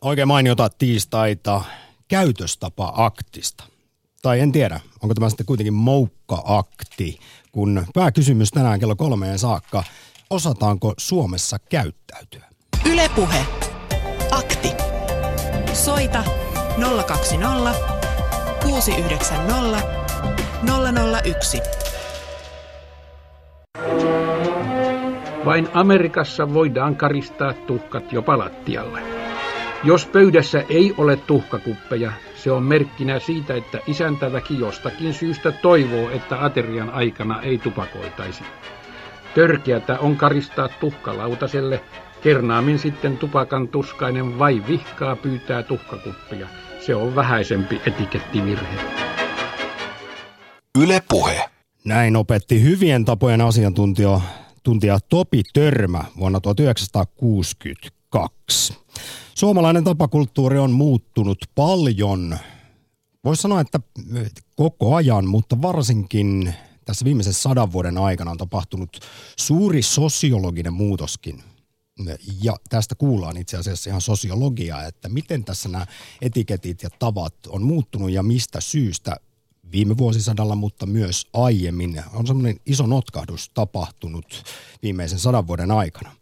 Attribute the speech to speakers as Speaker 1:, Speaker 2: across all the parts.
Speaker 1: Oikein mainiota tiistaita käytöstapa-aktista. Tai en tiedä, onko tämä sitten kuitenkin moukka-akti, kun pääkysymys tänään kello kolmeen saakka, osataanko Suomessa käyttäytyä?
Speaker 2: Ylepuhe. Akti. Soita 020 690 001.
Speaker 3: Vain Amerikassa voidaan karistaa tuhkat jo palattialle. Jos pöydässä ei ole tuhkakuppeja, se on merkkinä siitä, että isäntäväki jostakin syystä toivoo, että aterian aikana ei tupakoitaisi. Törkeätä on karistaa tuhkalautaselle, kernaamin sitten tupakan tuskainen vai vihkaa pyytää tuhkakuppia. Se on vähäisempi etikettivirhe.
Speaker 1: Yle Puhe. Näin opetti hyvien tapojen asiantuntija tuntija Topi Törmä vuonna 1962. Suomalainen tapakulttuuri on muuttunut paljon. Voisi sanoa, että koko ajan, mutta varsinkin tässä viimeisen sadan vuoden aikana on tapahtunut suuri sosiologinen muutoskin. Ja tästä kuullaan itse asiassa ihan sosiologiaa, että miten tässä nämä etiketit ja tavat on muuttunut ja mistä syystä viime vuosisadalla, mutta myös aiemmin on semmoinen iso notkahdus tapahtunut viimeisen sadan vuoden aikana.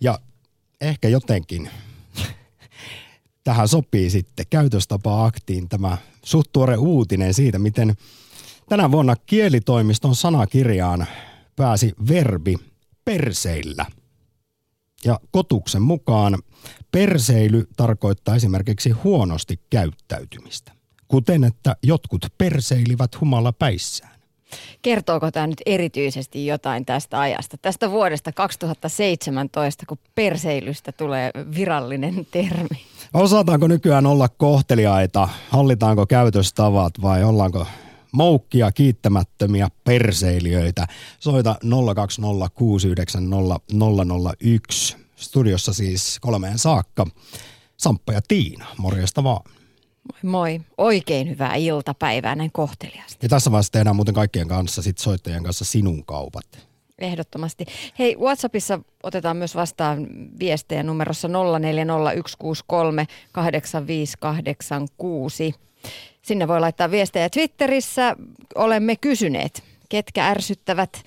Speaker 1: Ja ehkä jotenkin tähän sopii sitten käytöstapa-aktiin tämä suht tuore uutinen siitä, miten tänä vuonna kielitoimiston sanakirjaan pääsi verbi perseillä. Ja kotuksen mukaan perseily tarkoittaa esimerkiksi huonosti käyttäytymistä kuten että jotkut perseilivät humalla päissään.
Speaker 4: Kertooko tämä nyt erityisesti jotain tästä ajasta, tästä vuodesta 2017, kun perseilystä tulee virallinen termi?
Speaker 1: Osataanko nykyään olla kohteliaita, hallitaanko käytöstavat vai ollaanko moukkia kiittämättömiä perseilijöitä? Soita 020690001. Studiossa siis kolmeen saakka. Samppa ja Tiina, morjesta vaan.
Speaker 4: Moi moi. Oikein hyvää iltapäivää näin kohteliaasti.
Speaker 1: Ja tässä vaiheessa tehdään muuten kaikkien kanssa, sit soittajien kanssa sinun kaupat.
Speaker 4: Ehdottomasti. Hei, WhatsAppissa otetaan myös vastaan viestejä numerossa 0401638586. Sinne voi laittaa viestejä Twitterissä. Olemme kysyneet, ketkä ärsyttävät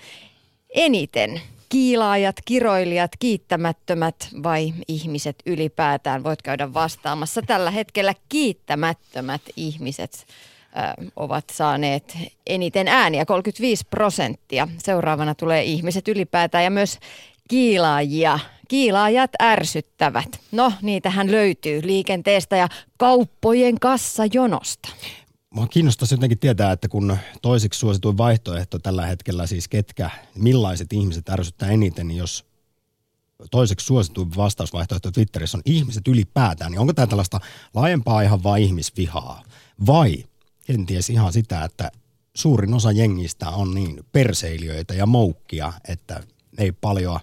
Speaker 4: eniten kiilaajat, kiroilijat, kiittämättömät vai ihmiset ylipäätään? Voit käydä vastaamassa. Tällä hetkellä kiittämättömät ihmiset ö, ovat saaneet eniten ääniä, 35 prosenttia. Seuraavana tulee ihmiset ylipäätään ja myös kiilaajia. Kiilaajat ärsyttävät. No, niitähän löytyy liikenteestä ja kauppojen kassajonosta.
Speaker 1: Mua kiinnostaisi jotenkin tietää, että kun toiseksi suosituin vaihtoehto tällä hetkellä, siis ketkä, millaiset ihmiset ärsyttää eniten, niin jos toiseksi suosituin vastausvaihtoehto Twitterissä on ihmiset ylipäätään, niin onko tämä tällaista laajempaa ihan vain ihmisvihaa? Vai kenties ihan sitä, että suurin osa jengistä on niin perseilijöitä ja moukkia, että ei paljon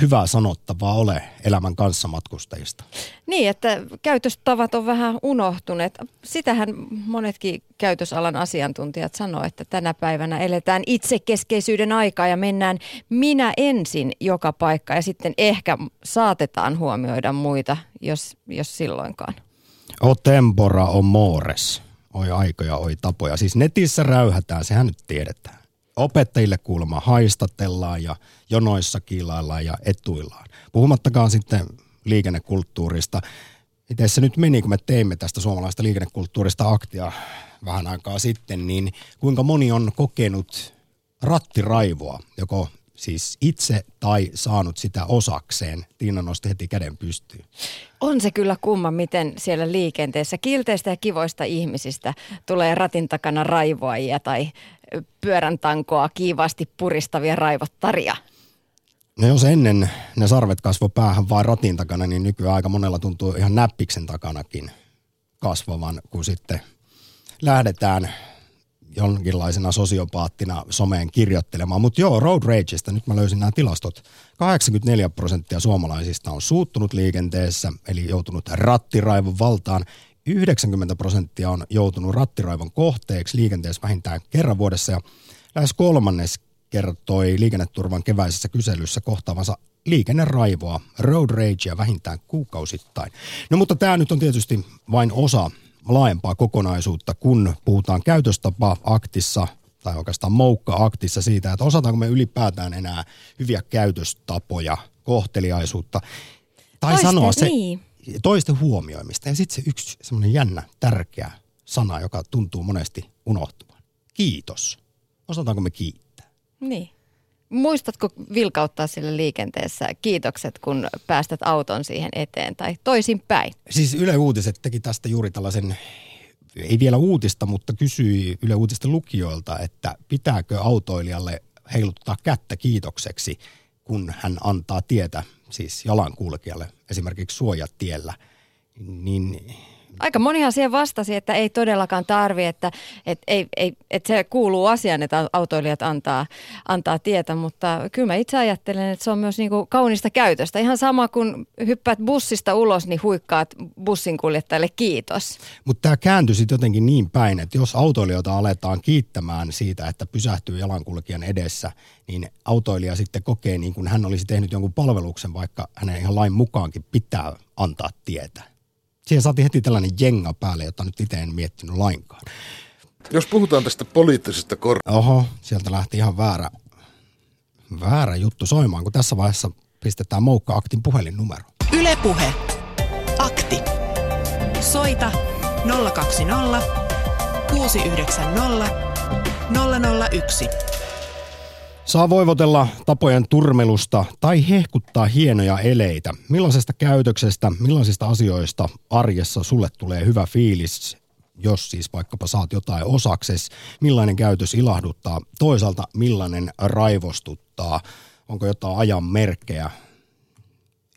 Speaker 1: hyvää sanottavaa ole elämän kanssamatkustajista.
Speaker 4: Niin, että käytöstavat on vähän unohtuneet. Sitähän monetkin käytösalan asiantuntijat sanoo, että tänä päivänä eletään itsekeskeisyyden aikaa ja mennään minä ensin joka paikka ja sitten ehkä saatetaan huomioida muita, jos, jos silloinkaan.
Speaker 1: O tempora o mores. Oi aikoja, oi tapoja. Siis netissä räyhätään, sehän nyt tiedetään opettajille kuulemma haistatellaan ja jonoissa kiilaillaan ja etuillaan. Puhumattakaan sitten liikennekulttuurista. Miten se nyt meni, kun me teimme tästä suomalaista liikennekulttuurista aktia vähän aikaa sitten, niin kuinka moni on kokenut rattiraivoa, joko siis itse tai saanut sitä osakseen. Tiina nosti heti käden pystyyn.
Speaker 4: On se kyllä kumma, miten siellä liikenteessä kilteistä ja kivoista ihmisistä tulee ratin takana raivoajia tai pyörän tankoa kiivasti puristavia raivottaria.
Speaker 1: No jos ennen ne sarvet kasvo päähän vain ratin takana, niin nykyään aika monella tuntuu ihan näppiksen takanakin kasvavan, kun sitten lähdetään jonkinlaisena sosiopaattina someen kirjoittelemaan. Mutta joo, road rageista, nyt mä löysin nämä tilastot. 84 prosenttia suomalaisista on suuttunut liikenteessä, eli joutunut rattiraivon valtaan. 90 prosenttia on joutunut rattiraivon kohteeksi liikenteessä vähintään kerran vuodessa ja lähes kolmannes kertoi liikenneturvan keväisessä kyselyssä kohtaavansa liikenneraivoa, road ragea vähintään kuukausittain. No mutta tämä nyt on tietysti vain osa laajempaa kokonaisuutta, kun puhutaan käytöstapa-aktissa tai oikeastaan moukka-aktissa siitä, että osataanko me ylipäätään enää hyviä käytöstapoja, kohteliaisuutta, tai
Speaker 4: Toisten,
Speaker 1: sanoa se
Speaker 4: niin.
Speaker 1: Toisten huomioimista. Ja sitten se yksi semmoinen jännä, tärkeä sana, joka tuntuu monesti unohtuvan. Kiitos. Osataanko me kiittää?
Speaker 4: Niin. Muistatko vilkauttaa sille liikenteessä kiitokset, kun päästät auton siihen eteen tai toisinpäin?
Speaker 1: Siis Yle Uutiset teki tästä juuri tällaisen, ei vielä uutista, mutta kysyi Yle Uutisten lukijoilta, että pitääkö autoilijalle heiluttaa kättä kiitokseksi, kun hän antaa tietä, siis jalankulkijalle, esimerkiksi suojatiellä. Niin
Speaker 4: Aika monihan siihen vastasi, että ei todellakaan tarvi, että, että, ei, ei, että se kuuluu asiaan, että autoilijat antaa, antaa tietä, mutta kyllä mä itse ajattelen, että se on myös niin kuin kaunista käytöstä. Ihan sama kuin hyppäät bussista ulos, niin huikkaat bussin kuljettajalle kiitos.
Speaker 1: Mutta tämä kääntyi sitten jotenkin niin päin, että jos autoilijoita aletaan kiittämään siitä, että pysähtyy jalankulkijan edessä, niin autoilija sitten kokee niin kuin hän olisi tehnyt jonkun palveluksen, vaikka hänen ihan lain mukaankin pitää antaa tietä. Siihen saatiin heti tällainen jenga päälle, jota nyt itse en miettinyt lainkaan.
Speaker 5: Jos puhutaan tästä poliittisesta kor...
Speaker 1: Oho, sieltä lähti ihan väärä, väärä juttu soimaan, kun tässä vaiheessa pistetään Moukka Aktin puhelinnumero.
Speaker 2: Ylepuhe. Akti. Soita 020 690 001.
Speaker 1: Saa voivotella tapojen turmelusta tai hehkuttaa hienoja eleitä. Millaisesta käytöksestä, millaisista asioista arjessa sulle tulee hyvä fiilis, jos siis vaikkapa saat jotain osakses, millainen käytös ilahduttaa, toisaalta millainen raivostuttaa, onko jotain ajan merkkejä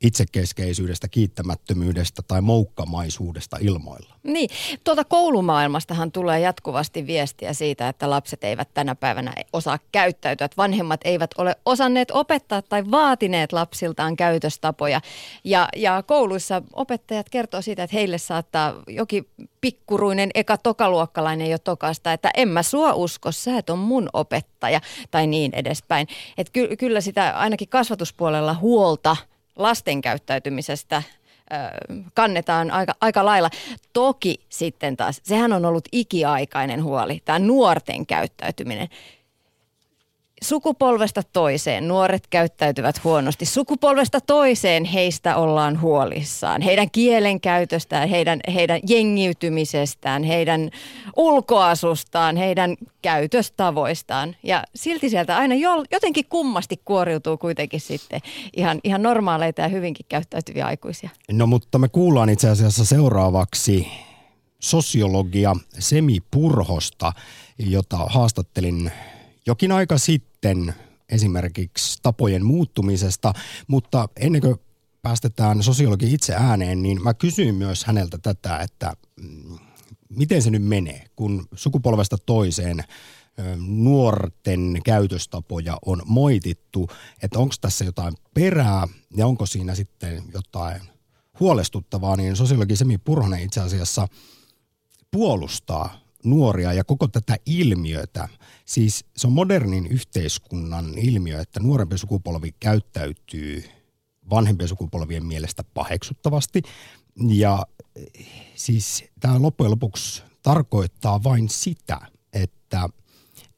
Speaker 1: itsekeskeisyydestä, kiittämättömyydestä tai moukkamaisuudesta ilmoilla.
Speaker 4: Niin, tuolta koulumaailmastahan tulee jatkuvasti viestiä siitä, että lapset eivät tänä päivänä osaa käyttäytyä, että vanhemmat eivät ole osanneet opettaa tai vaatineet lapsiltaan käytöstapoja. Ja, ja kouluissa opettajat kertoo siitä, että heille saattaa jokin pikkuruinen eka tokaluokkalainen jo tokasta, että en mä sua usko, sä et on mun opettaja tai niin edespäin. Että ky- kyllä sitä ainakin kasvatuspuolella huolta – lasten käyttäytymisestä kannetaan aika, aika lailla. Toki sitten taas, sehän on ollut ikiaikainen huoli, tämä nuorten käyttäytyminen sukupolvesta toiseen nuoret käyttäytyvät huonosti. Sukupolvesta toiseen heistä ollaan huolissaan. Heidän kielenkäytöstään, heidän, heidän jengiytymisestään, heidän ulkoasustaan, heidän käytöstavoistaan. Ja silti sieltä aina jotenkin kummasti kuoriutuu kuitenkin sitten ihan, ihan normaaleita ja hyvinkin käyttäytyviä aikuisia.
Speaker 1: No mutta me kuullaan itse asiassa seuraavaksi sosiologia Semi Purhosta, jota haastattelin jokin aika sitten esimerkiksi tapojen muuttumisesta, mutta ennen kuin päästetään sosiologi itse ääneen, niin mä kysyin myös häneltä tätä, että mm, miten se nyt menee, kun sukupolvesta toiseen nuorten käytöstapoja on moitittu, että onko tässä jotain perää ja onko siinä sitten jotain huolestuttavaa, niin sosiologi Semi Purhonen itse asiassa puolustaa nuoria ja koko tätä ilmiötä. Siis se on modernin yhteiskunnan ilmiö, että nuorempi sukupolvi käyttäytyy vanhempien sukupolvien mielestä paheksuttavasti. Ja siis tämä loppujen lopuksi tarkoittaa vain sitä, että,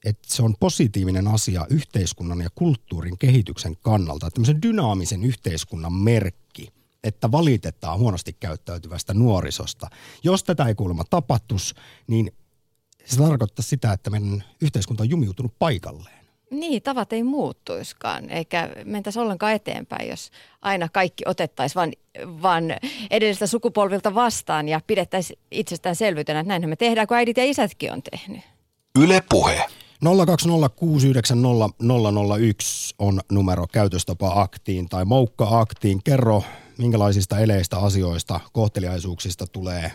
Speaker 1: että se on positiivinen asia yhteiskunnan ja kulttuurin kehityksen kannalta. Tämmöisen dynaamisen yhteiskunnan merkki, että valitetaan huonosti käyttäytyvästä nuorisosta. Jos tätä ei kuulemma tapahtus, niin se tarkoittaa sitä, että meidän yhteiskunta on jumiutunut paikalleen.
Speaker 4: Niin, tavat ei muuttuiskaan, eikä mentäisi ollenkaan eteenpäin, jos aina kaikki otettaisiin vaan, vaan edellisiltä sukupolvilta vastaan ja pidettäisiin itsestäänselvyytenä, että näinhän me tehdään, kun äidit ja isätkin on tehnyt.
Speaker 5: Yle Puhe.
Speaker 1: 020690001 on numero käytöstapa aktiin tai moukka aktiin. Kerro, minkälaisista eleistä, asioista, kohteliaisuuksista tulee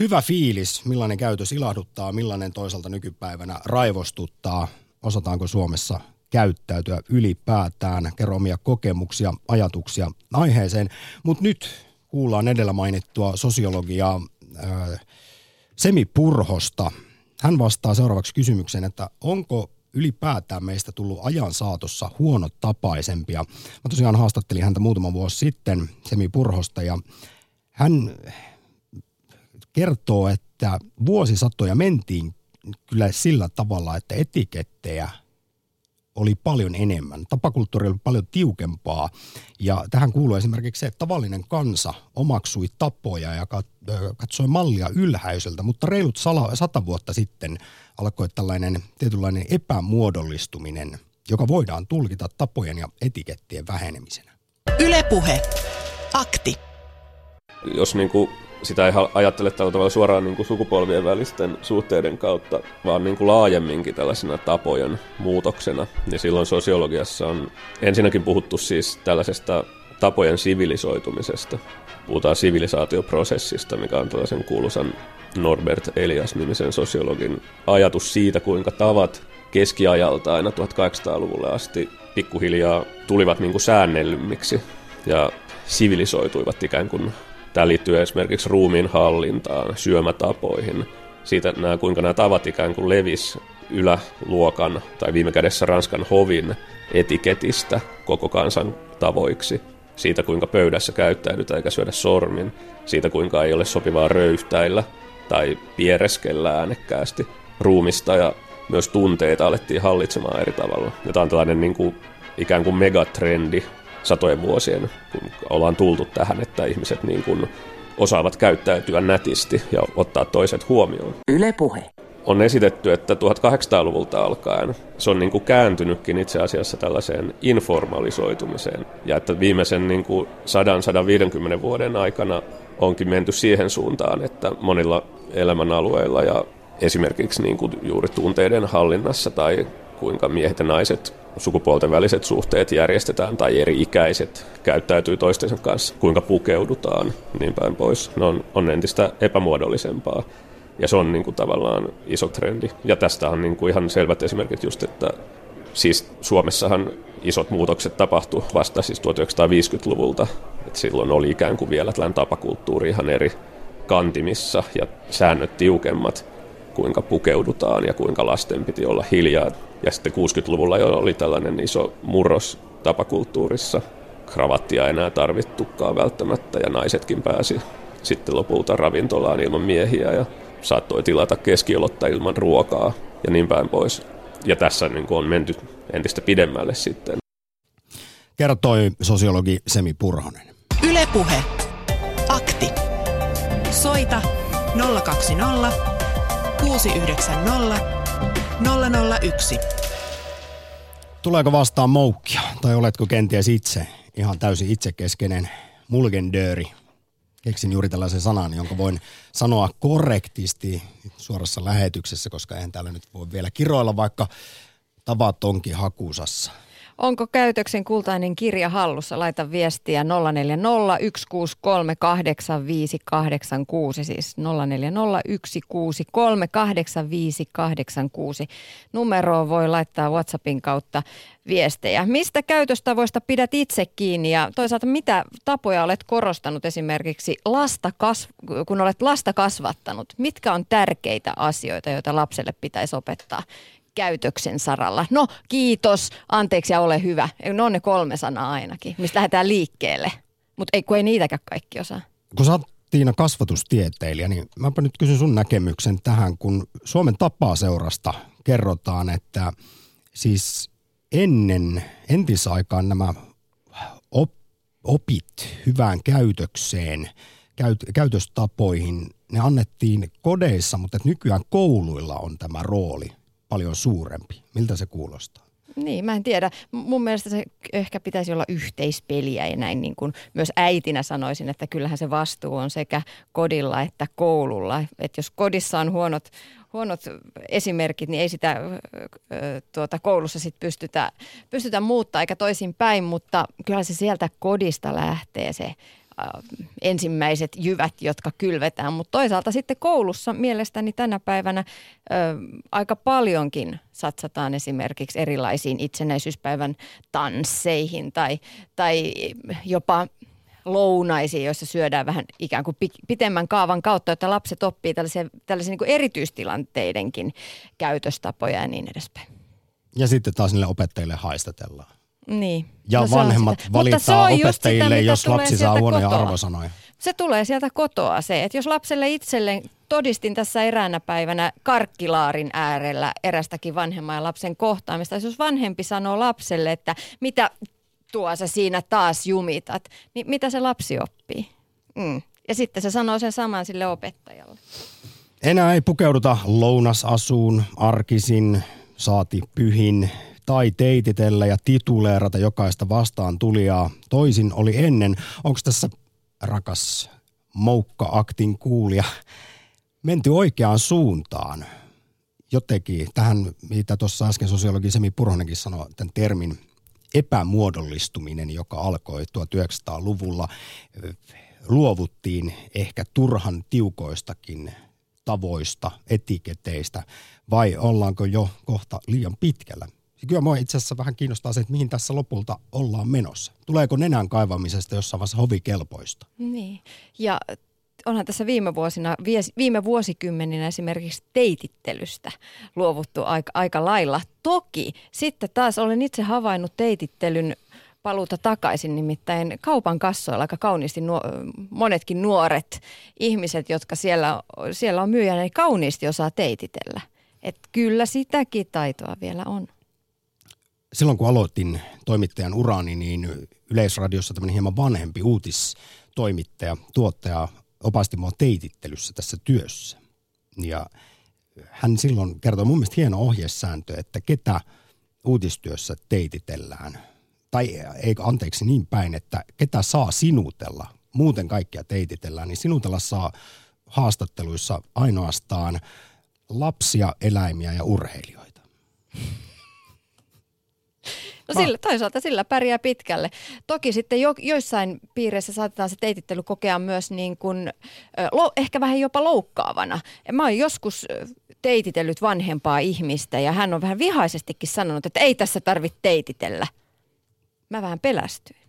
Speaker 1: hyvä fiilis, millainen käytös ilahduttaa, millainen toisaalta nykypäivänä raivostuttaa, osataanko Suomessa käyttäytyä ylipäätään, kerro omia kokemuksia, ajatuksia aiheeseen. Mutta nyt kuullaan edellä mainittua sosiologiaa äh, Semi Purhosta. Hän vastaa seuraavaksi kysymykseen, että onko ylipäätään meistä tullut ajan saatossa huonotapaisempia. Mä tosiaan haastattelin häntä muutama vuosi sitten, Semi Purhosta, ja hän kertoo, että vuosisatoja mentiin kyllä sillä tavalla, että etikettejä oli paljon enemmän. Tapakulttuuri oli paljon tiukempaa ja tähän kuuluu esimerkiksi se, että tavallinen kansa omaksui tapoja ja katsoi mallia ylhäiseltä, mutta reilut sata vuotta sitten alkoi tällainen tietynlainen epämuodollistuminen, joka voidaan tulkita tapojen ja etikettien vähenemisenä.
Speaker 2: Ylepuhe. Akti.
Speaker 6: Jos niin kuin sitä ei ajattele tällä tavalla suoraan niin kuin sukupolvien välisten suhteiden kautta, vaan niin kuin laajemminkin tällaisena tapojen muutoksena. Niin silloin sosiologiassa on ensinnäkin puhuttu siis tällaisesta tapojen sivilisoitumisesta. Puhutaan sivilisaatioprosessista, mikä on tällaisen kuuluisan Norbert Elias-nimisen sosiologin ajatus siitä, kuinka tavat keskiajalta aina 1800-luvulle asti pikkuhiljaa tulivat niin kuin säännellymmiksi ja sivilisoituivat ikään kuin Tämä liittyy esimerkiksi ruumiin hallintaan, syömätapoihin, siitä nämä, kuinka nämä tavat ikään kuin levis yläluokan tai viime kädessä Ranskan hovin etiketistä koko kansan tavoiksi. Siitä, kuinka pöydässä käyttäydytään eikä syödä sormin. Siitä, kuinka ei ole sopivaa röyhtäillä tai piereskellä äänekkäästi ruumista ja myös tunteita alettiin hallitsemaan eri tavalla. Ja tämä on tällainen niin kuin, ikään kuin megatrendi satojen vuosien, kun ollaan tultu tähän, että ihmiset niin kuin osaavat käyttäytyä nätisti ja ottaa toiset huomioon.
Speaker 2: Yle puhe.
Speaker 6: On esitetty, että 1800-luvulta alkaen se on niin kuin kääntynytkin itse asiassa tällaiseen informalisoitumiseen. Ja että viimeisen niin kuin 100-150 vuoden aikana onkin menty siihen suuntaan, että monilla elämänalueilla ja esimerkiksi niin kuin juuri tunteiden hallinnassa tai kuinka miehet ja naiset sukupuolten väliset suhteet järjestetään tai eri ikäiset käyttäytyy toistensa kanssa, kuinka pukeudutaan, niin päin pois. Ne on, on entistä epämuodollisempaa. Ja se on niin kuin tavallaan iso trendi. Ja tästä on niin kuin ihan selvät esimerkit just, että siis Suomessahan isot muutokset tapahtu vasta siis 1950-luvulta. Et silloin oli ikään kuin vielä tällainen tapakulttuuri ihan eri kantimissa ja säännöt tiukemmat kuinka pukeudutaan ja kuinka lasten piti olla hiljaa. Ja sitten 60-luvulla jo oli tällainen iso murros tapakulttuurissa. Kravattia ei enää tarvittukaan välttämättä ja naisetkin pääsi sitten lopulta ravintolaan ilman miehiä ja saattoi tilata keskiolotta ilman ruokaa ja niin päin pois. Ja tässä niin on menty entistä pidemmälle sitten.
Speaker 1: Kertoi sosiologi Semi Purhonen.
Speaker 2: Ylepuhe. Akti. Soita 020 690 001.
Speaker 1: Tuleeko vastaan moukkia tai oletko kenties itse ihan täysin itsekeskeinen mulgendööri? Keksin juuri tällaisen sanan, jonka voin sanoa korrektisti suorassa lähetyksessä, koska en täällä nyt voi vielä kiroilla, vaikka tavat onkin hakusassa.
Speaker 4: Onko käytöksen kultainen kirja hallussa? Laita viestiä 440 siis 440 Numeroon voi laittaa WhatsAppin kautta viestejä. Mistä käytöstavoista pidät itse kiinni ja toisaalta mitä tapoja olet korostanut esimerkiksi lasta kas- kun olet lasta kasvattanut? Mitkä on tärkeitä asioita, joita lapselle pitäisi opettaa? Käytöksen saralla. No kiitos, anteeksi ja ole hyvä. No on ne kolme sanaa ainakin, mistä lähdetään liikkeelle. Mutta ei, kun ei niitäkään kaikki osaa.
Speaker 1: Kun sä oot Tiina kasvatustieteilijä, niin mäpä nyt kysyn sun näkemyksen tähän, kun Suomen tapaa-seurasta kerrotaan, että siis ennen entisaikaan nämä op, opit hyvään käytökseen, käyt, käytöstapoihin, ne annettiin kodeissa, mutta nykyään kouluilla on tämä rooli paljon suurempi. Miltä se kuulostaa?
Speaker 4: Niin, mä en tiedä. Mun mielestä se ehkä pitäisi olla yhteispeliä ja näin niin kuin myös äitinä sanoisin, että kyllähän se vastuu on sekä kodilla että koululla. Että jos kodissa on huonot, huonot esimerkit, niin ei sitä tuota, koulussa sit pystytä, pystytä muuttaa eikä toisin päin, mutta kyllä se sieltä kodista lähtee se ensimmäiset jyvät, jotka kylvetään. Mutta toisaalta sitten koulussa mielestäni tänä päivänä ö, aika paljonkin satsataan esimerkiksi erilaisiin itsenäisyyspäivän tansseihin tai, tai jopa lounaisiin, joissa syödään vähän ikään kuin pitemmän kaavan kautta, että lapset oppii tällaisia, tällaisia niin kuin erityistilanteidenkin käytöstapoja ja niin edespäin.
Speaker 1: Ja sitten taas niille opettajille haistatellaan.
Speaker 4: Niin.
Speaker 1: Ja
Speaker 4: No
Speaker 1: vanhemmat
Speaker 4: sitä. Mutta se
Speaker 1: valittaa
Speaker 4: sitä,
Speaker 1: opettajille,
Speaker 4: mitä
Speaker 1: jos lapsi saa huonoja
Speaker 4: kotoa.
Speaker 1: arvosanoja.
Speaker 4: Se tulee sieltä kotoa se, että jos lapselle itselleen, todistin tässä eräänä päivänä karkkilaarin äärellä erästäkin vanhemman ja lapsen kohtaamista. Jos vanhempi sanoo lapselle, että mitä tuo sä siinä taas jumitat, niin mitä se lapsi oppii? Mm. Ja sitten se sanoo sen saman sille opettajalle.
Speaker 1: Enää ei pukeuduta lounasasuun, arkisin, saati pyhin tai teititellä ja tituleerata jokaista vastaan tulijaa. Toisin oli ennen. Onko tässä rakas moukka-aktin kuulija menty oikeaan suuntaan? Jotenkin tähän, mitä tuossa äsken sosiologi Semi Purhonenkin sanoi, tämän termin epämuodollistuminen, joka alkoi 1900-luvulla, luovuttiin ehkä turhan tiukoistakin tavoista, etiketeistä, vai ollaanko jo kohta liian pitkällä? Kyllä mua itse asiassa vähän kiinnostaa se, että mihin tässä lopulta ollaan menossa. Tuleeko nenän kaivamisesta jossain vaiheessa hovikelpoista?
Speaker 4: Niin. Ja onhan tässä viime vuosina, viime vuosikymmeninä esimerkiksi teitittelystä luovuttu aika, aika lailla. Toki sitten taas olen itse havainnut teitittelyn paluuta takaisin, nimittäin kaupan kassoilla aika kauniisti nuo, monetkin nuoret ihmiset, jotka siellä, siellä on myyjänä, niin kauniisti osaa teititellä. Et kyllä sitäkin taitoa vielä on.
Speaker 1: Silloin kun aloitin toimittajan urani, niin Yleisradiossa tämmöinen hieman vanhempi uutistoimittaja, tuottaja opasti mua teitittelyssä tässä työssä. Ja hän silloin kertoi mun mielestä hieno ohjesääntö, että ketä uutistyössä teititellään. Tai ei, anteeksi niin päin, että ketä saa sinutella. Muuten kaikkia teititellään, niin sinutella saa haastatteluissa ainoastaan lapsia, eläimiä ja urheilijoita.
Speaker 4: No sillä, toisaalta sillä pärjää pitkälle. Toki sitten jo, joissain piireissä saatetaan se teitittely kokea myös niin kuin, lo, ehkä vähän jopa loukkaavana. Mä oon joskus teititellyt vanhempaa ihmistä ja hän on vähän vihaisestikin sanonut, että ei tässä tarvitse teititellä. Mä vähän pelästyin.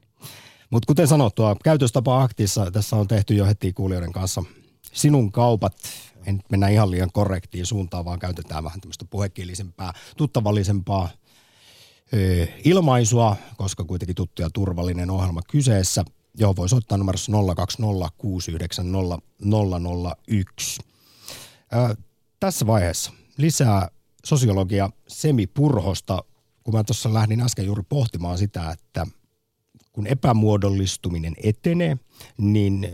Speaker 1: Mutta kuten sanottua, käytöstapa aktissa tässä on tehty jo heti kuulijoiden kanssa sinun kaupat. En nyt mennä ihan liian korrektiin suuntaan, vaan käytetään vähän tämmöistä puhekielisempää, tuttavallisempaa ilmaisua, koska kuitenkin tuttu ja turvallinen ohjelma kyseessä, johon voi soittaa numerossa 020 Ö, tässä vaiheessa lisää sosiologia Semi Purhosta, kun mä tuossa lähdin äsken juuri pohtimaan sitä, että kun epämuodollistuminen etenee, niin,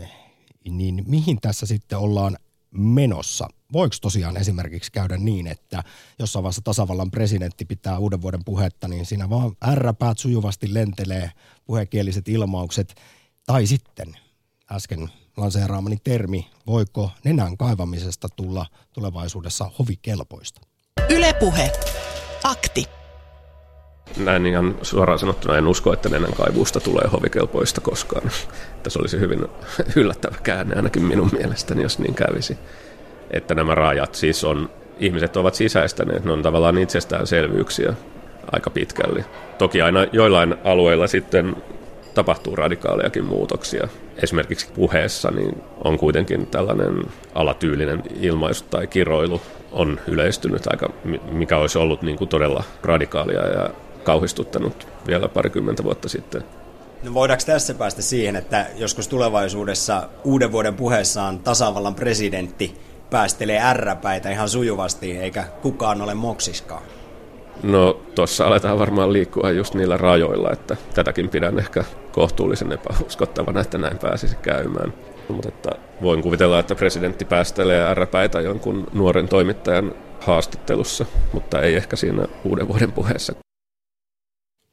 Speaker 1: niin mihin tässä sitten ollaan menossa? Voiko tosiaan esimerkiksi käydä niin, että jossain vaiheessa tasavallan presidentti pitää uuden vuoden puhetta, niin siinä vaan ärräpäät sujuvasti lentelee puhekieliset ilmaukset. Tai sitten äsken lanseeraamani termi, voiko nenän kaivamisesta tulla tulevaisuudessa hovikelpoista?
Speaker 2: Ylepuhe. Akti.
Speaker 6: Näin ihan suoraan sanottuna en usko, että nenän kaivuusta tulee hovikelpoista koskaan. Tässä olisi hyvin yllättävä käänne ainakin minun mielestäni, jos niin kävisi. Että nämä rajat siis on, ihmiset ovat sisäistäneet, ne on tavallaan itsestäänselvyyksiä aika pitkälle. Toki aina joillain alueilla sitten tapahtuu radikaalejakin muutoksia. Esimerkiksi puheessa niin on kuitenkin tällainen alatyylinen ilmaisu tai kiroilu on yleistynyt aika, mikä olisi ollut niin kuin todella radikaalia ja kauhistuttanut vielä parikymmentä vuotta sitten.
Speaker 7: No voidaanko tässä päästä siihen, että joskus tulevaisuudessa uuden vuoden puheessaan tasavallan presidentti päästelee ärräpäitä ihan sujuvasti, eikä kukaan ole moksiskaan?
Speaker 6: No tuossa aletaan varmaan liikkua just niillä rajoilla, että tätäkin pidän ehkä kohtuullisen epäuskottavana, että näin pääsisi käymään. Mutta että voin kuvitella, että presidentti päästelee ärräpäitä jonkun nuoren toimittajan haastattelussa, mutta ei ehkä siinä uuden vuoden puheessa.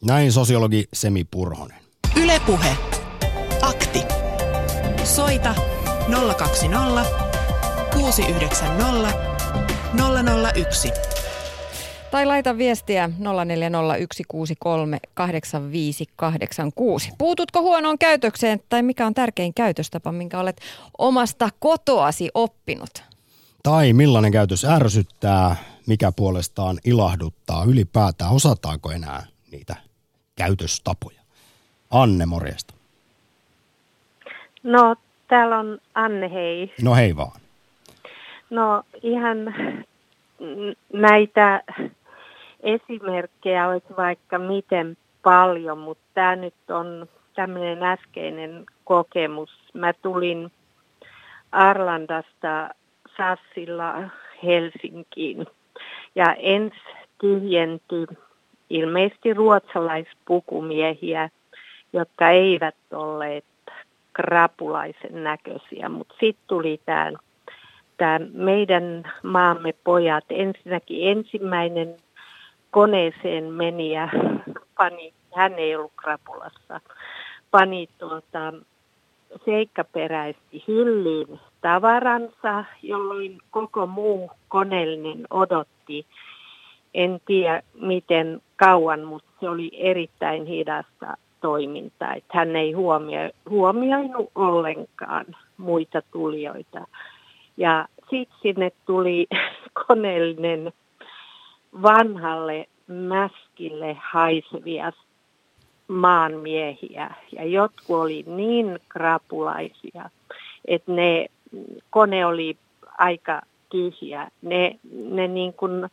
Speaker 1: Näin sosiologi Semi Purhonen.
Speaker 2: Ylepuhe. Akti. Soita 020 690 001.
Speaker 4: Tai laita viestiä 0401638586. Puututko huonoon käytökseen tai mikä on tärkein käytöstapa, minkä olet omasta kotoasi oppinut?
Speaker 1: Tai millainen käytös ärsyttää, mikä puolestaan ilahduttaa ylipäätään, osataanko enää niitä käytöstapoja? Anne, morjesta.
Speaker 8: No, täällä on Anne, hei.
Speaker 1: No hei vaan.
Speaker 8: No, ihan näitä esimerkkejä olisi vaikka miten paljon, mutta tämä nyt on tämmöinen äskeinen kokemus. Mä tulin Arlandasta Sassilla Helsinkiin ja ens tyhjentyi ilmeisesti ruotsalaispukumiehiä, jotka eivät olleet krapulaisen näköisiä, mutta sitten tuli tämä meidän maamme pojat. Ensinnäkin ensimmäinen koneeseen meni ja pani, hän ei ollut krapulassa, pani tuota, seikkaperäisesti hyllyyn tavaransa, jolloin koko muu koneellinen odotti. En tiedä miten kauan, mutta se oli erittäin hidasta toimintaa. Että hän ei huomio, huomioinut ollenkaan muita tulijoita. Ja sitten sinne tuli koneellinen vanhalle mäskille haisevia maanmiehiä. Ja jotkut oli niin krapulaisia, että ne, kone oli aika tyhjä. Ne, ne niin kuin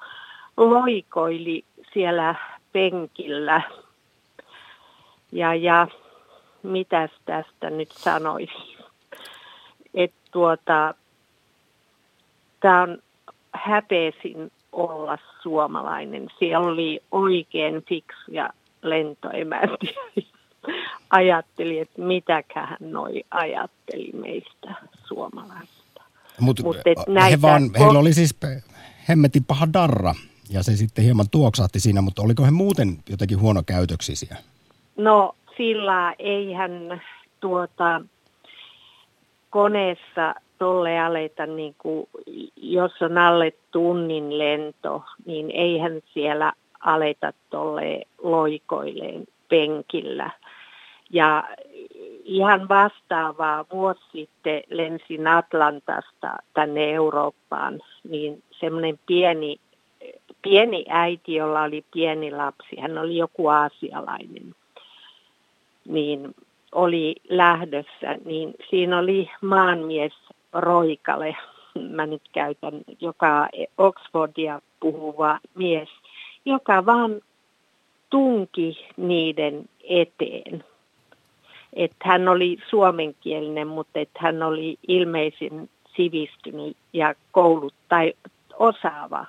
Speaker 8: loikoili siellä penkillä. Ja, ja mitäs tästä nyt sanoisi? Että tuota, tämä on häpeesin olla suomalainen. Siellä oli oikein fiksuja lentoemäntiä. Ajatteli, että mitäköhän noi ajatteli meistä suomalaisista.
Speaker 1: Mut, Mut he vaan, heillä oli siis hemmetin paha darra ja se sitten hieman tuoksahti siinä, mutta oliko he muuten jotenkin huonokäytöksisiä?
Speaker 8: No sillä eihän tuota koneessa tolle aleta, niin kuin, jos on alle tunnin lento, niin eihän siellä aleta tolle loikoilleen penkillä. Ja ihan vastaavaa vuosi sitten lensin Atlantasta tänne Eurooppaan, niin semmoinen pieni, pieni äiti, jolla oli pieni lapsi, hän oli joku aasialainen, niin oli lähdössä, niin siinä oli maanmies Roikale, mä nyt käytän, joka Oxfordia puhuva mies, joka vaan tunki niiden eteen. Että hän oli suomenkielinen, mutta että hän oli ilmeisen sivistynyt ja koulut tai osaava.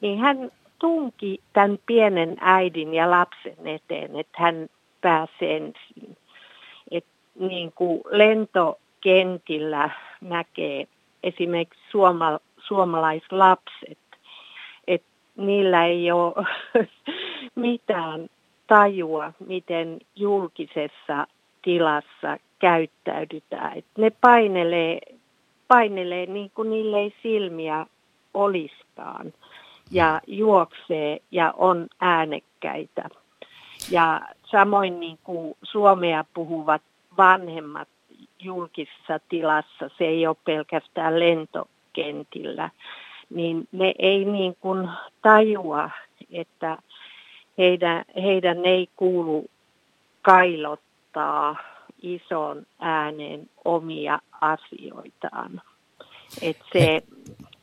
Speaker 8: Niin hän tunki tämän pienen äidin ja lapsen eteen, että hän pääsee ensin. Et niin kuin lentokentillä näkee esimerkiksi suoma, suomalaislapset, että niillä ei ole mitään tajua, miten julkisessa tilassa käyttäydytään. Et ne painelee, painelee niin kuin niille ei silmiä oliskaan ja juoksee ja on äänekkäitä. Ja samoin niin kuin suomea puhuvat vanhemmat julkisessa tilassa, se ei ole pelkästään lentokentillä, niin ne ei niin kuin tajua, että heidän, heidän ei kuulu kailottaa ison ääneen omia asioitaan. Et se,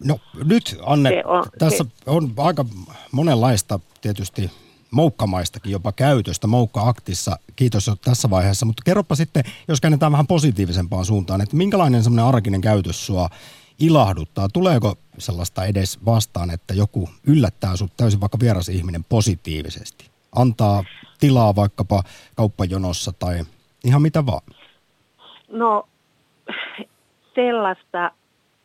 Speaker 1: no nyt Anne, se on, tässä se, on aika monenlaista tietysti moukkamaistakin jopa käytöstä moukka-aktissa. Kiitos jo tässä vaiheessa, mutta kerropa sitten, jos käännetään vähän positiivisempaan suuntaan, että minkälainen semmoinen arkinen käytös sua ilahduttaa? Tuleeko sellaista edes vastaan, että joku yllättää sut täysin vaikka vieras ihminen positiivisesti? Antaa tilaa vaikkapa kauppajonossa tai ihan mitä vaan?
Speaker 8: No sellaista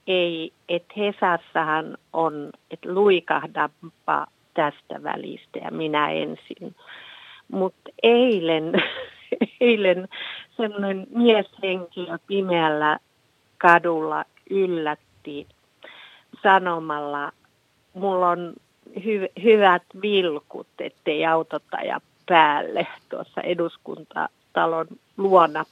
Speaker 8: ei, että Hesassahan on, että luikahdapa tästä välistä ja minä ensin. Mutta eilen, eilen sellainen mieshenkilö pimeällä kadulla yllätti sanomalla, mulla on hy- hyvät vilkut, ettei autottaja päälle tuossa eduskuntatalon luona,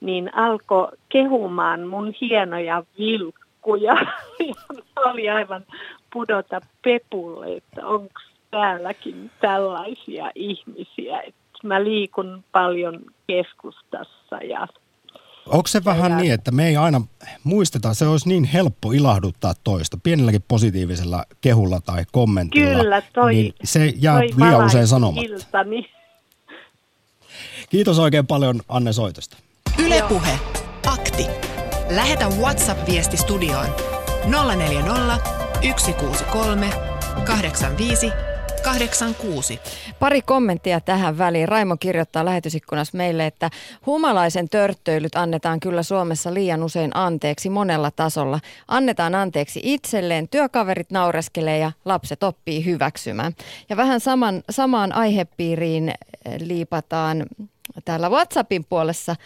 Speaker 8: niin alkoi kehumaan mun hienoja vilkkuja. Ja oli aivan pudota pepulle, että onko täälläkin tällaisia ihmisiä. Et mä liikun paljon keskustassa ja
Speaker 1: Onko se vähän
Speaker 8: Ja-
Speaker 1: niin, että me ei aina muisteta, se olisi niin helppo ilahduttaa toista, pienelläkin positiivisella kehulla tai kommentilla.
Speaker 8: Kyllä, toi,
Speaker 1: niin se jää
Speaker 8: toi
Speaker 1: liian usein sanomatta.
Speaker 8: iltani.
Speaker 1: Kiitos oikein paljon Anne soitosta.
Speaker 2: Ylepuhe Akti. Lähetä WhatsApp-viesti studioon 040 163 85 86.
Speaker 4: Pari kommenttia tähän väliin. Raimo kirjoittaa lähetysikkunassa meille, että humalaisen törttöilyt annetaan kyllä Suomessa liian usein anteeksi monella tasolla. Annetaan anteeksi itselleen, työkaverit naureskelee ja lapset oppii hyväksymään. Ja vähän saman, samaan aihepiiriin eh, liipataan täällä WhatsAppin puolessa.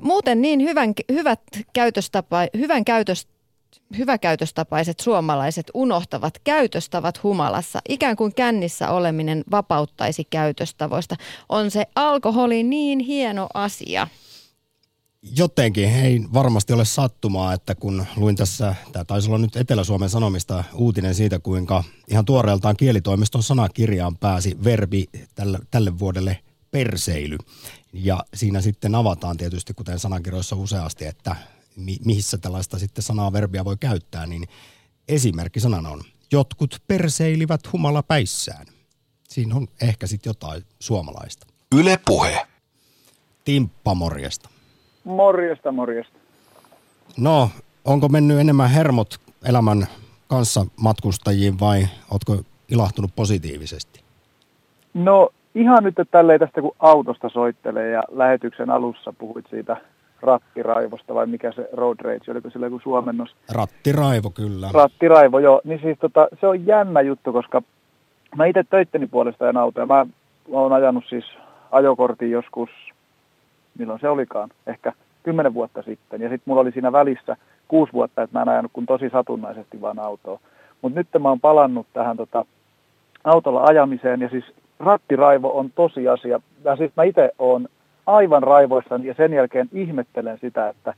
Speaker 4: Muuten niin hyvän, hyvät käytöstapa, hyvän käytös, hyväkäytöstapaiset suomalaiset unohtavat käytöstavat humalassa. Ikään kuin kännissä oleminen vapauttaisi käytöstavoista. On se alkoholi niin hieno asia.
Speaker 1: Jotenkin ei varmasti ole sattumaa, että kun luin tässä, tämä taisi olla nyt Etelä-Suomen Sanomista uutinen siitä, kuinka ihan tuoreeltaan kielitoimiston sanakirjaan pääsi verbi tälle, tälle vuodelle perseily. Ja siinä sitten avataan tietysti, kuten sanakirjoissa useasti, että mi- missä tällaista sitten sanaa verbiä voi käyttää, niin esimerkki sanana on, jotkut perseilivät humala päissään. Siinä on ehkä sitten jotain suomalaista.
Speaker 5: Yle Puhe.
Speaker 1: Timppa morjesta.
Speaker 9: Morjesta, morjesta.
Speaker 1: No, onko mennyt enemmän hermot elämän kanssa matkustajiin vai ootko ilahtunut positiivisesti?
Speaker 9: No ihan nyt että tälleen tästä kun autosta soittelee ja lähetyksen alussa puhuit siitä rattiraivosta vai mikä se road rage, oliko sillä joku suomennos?
Speaker 1: Rattiraivo kyllä.
Speaker 9: Rattiraivo, joo. Niin siis tota, se on jännä juttu, koska mä itse töitteni puolesta ajan autoja. Mä oon ajanut siis ajokortin joskus, milloin se olikaan, ehkä kymmenen vuotta sitten. Ja sitten mulla oli siinä välissä kuusi vuotta, että mä en ajanut kuin tosi satunnaisesti vaan autoa. Mutta nyt mä oon palannut tähän tota, autolla ajamiseen ja siis rattiraivo on tosiasia. Ja siis mä itse oon aivan raivoissani ja sen jälkeen ihmettelen sitä, että,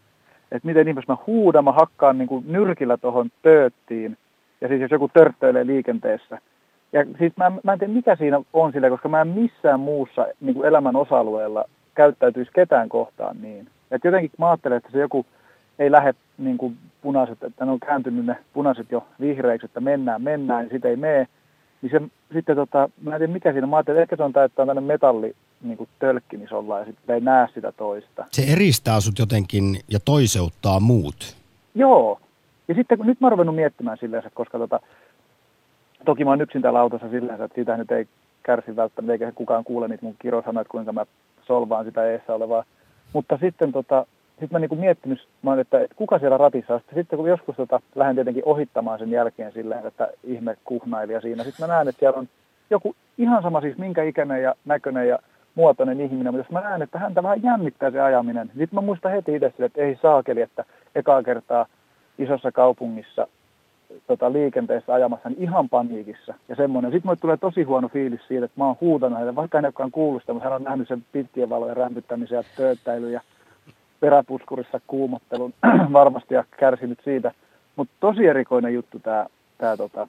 Speaker 9: että miten ihmeessä mä huudan, mä hakkaan niin kuin nyrkillä tuohon tööttiin. Ja siis jos joku törttöilee liikenteessä. Ja siis mä, mä en tiedä mikä siinä on sillä, koska mä en missään muussa niin kuin elämän osa-alueella käyttäytyisi ketään kohtaan niin. Että jotenkin mä ajattelen, että se joku ei lähde niin kuin punaiset, että ne on kääntynyt ne punaiset jo vihreiksi, että mennään, mennään, niin sitten ei mene. Niin se, sitten tota, mä en tiedä mikä siinä, mä ajattelin, että ehkä se on tämä, että on tämmöinen metalli niin kuin tölkki, missä ollaan, ja sitten ei näe sitä toista.
Speaker 1: Se eristää sut jotenkin ja toiseuttaa muut.
Speaker 9: Joo. Ja sitten kun nyt mä oon ruvennut miettimään silleen, koska tota, toki mä oon yksin täällä autossa silleen, että siitä nyt ei kärsi välttämättä, eikä kukaan kuule niitä mun kirosanoja, kuinka mä solvaan sitä eessä olevaa. Mutta sitten tota, sit mä niinku miettinyt, mä oon, että kuka siellä ratissa on. Sitten kun joskus tota, lähden tietenkin ohittamaan sen jälkeen silleen, että ihme kuhnailija siinä. Sitten mä näen, että siellä on joku ihan sama siis minkä ikäinen ja näköinen ja muotoinen ihminen, mutta jos mä näen, että häntä vähän jännittää se ajaminen, niin sitten mä muistan heti itse sille, että ei saakeli, että ekaa kertaa isossa kaupungissa tota, liikenteessä ajamassa niin ihan paniikissa ja semmoinen. Sitten mulle tulee tosi huono fiilis siitä, että mä oon huutanut hänelle, vaikka hän ei olekaan kuullut sitä, mutta hän on nähnyt sen pitkien valojen rämpyttämisen ja tööttäilyn ja peräpuskurissa kuumottelun varmasti ja kärsinyt siitä. Mutta tosi erikoinen juttu tämä tää, tota,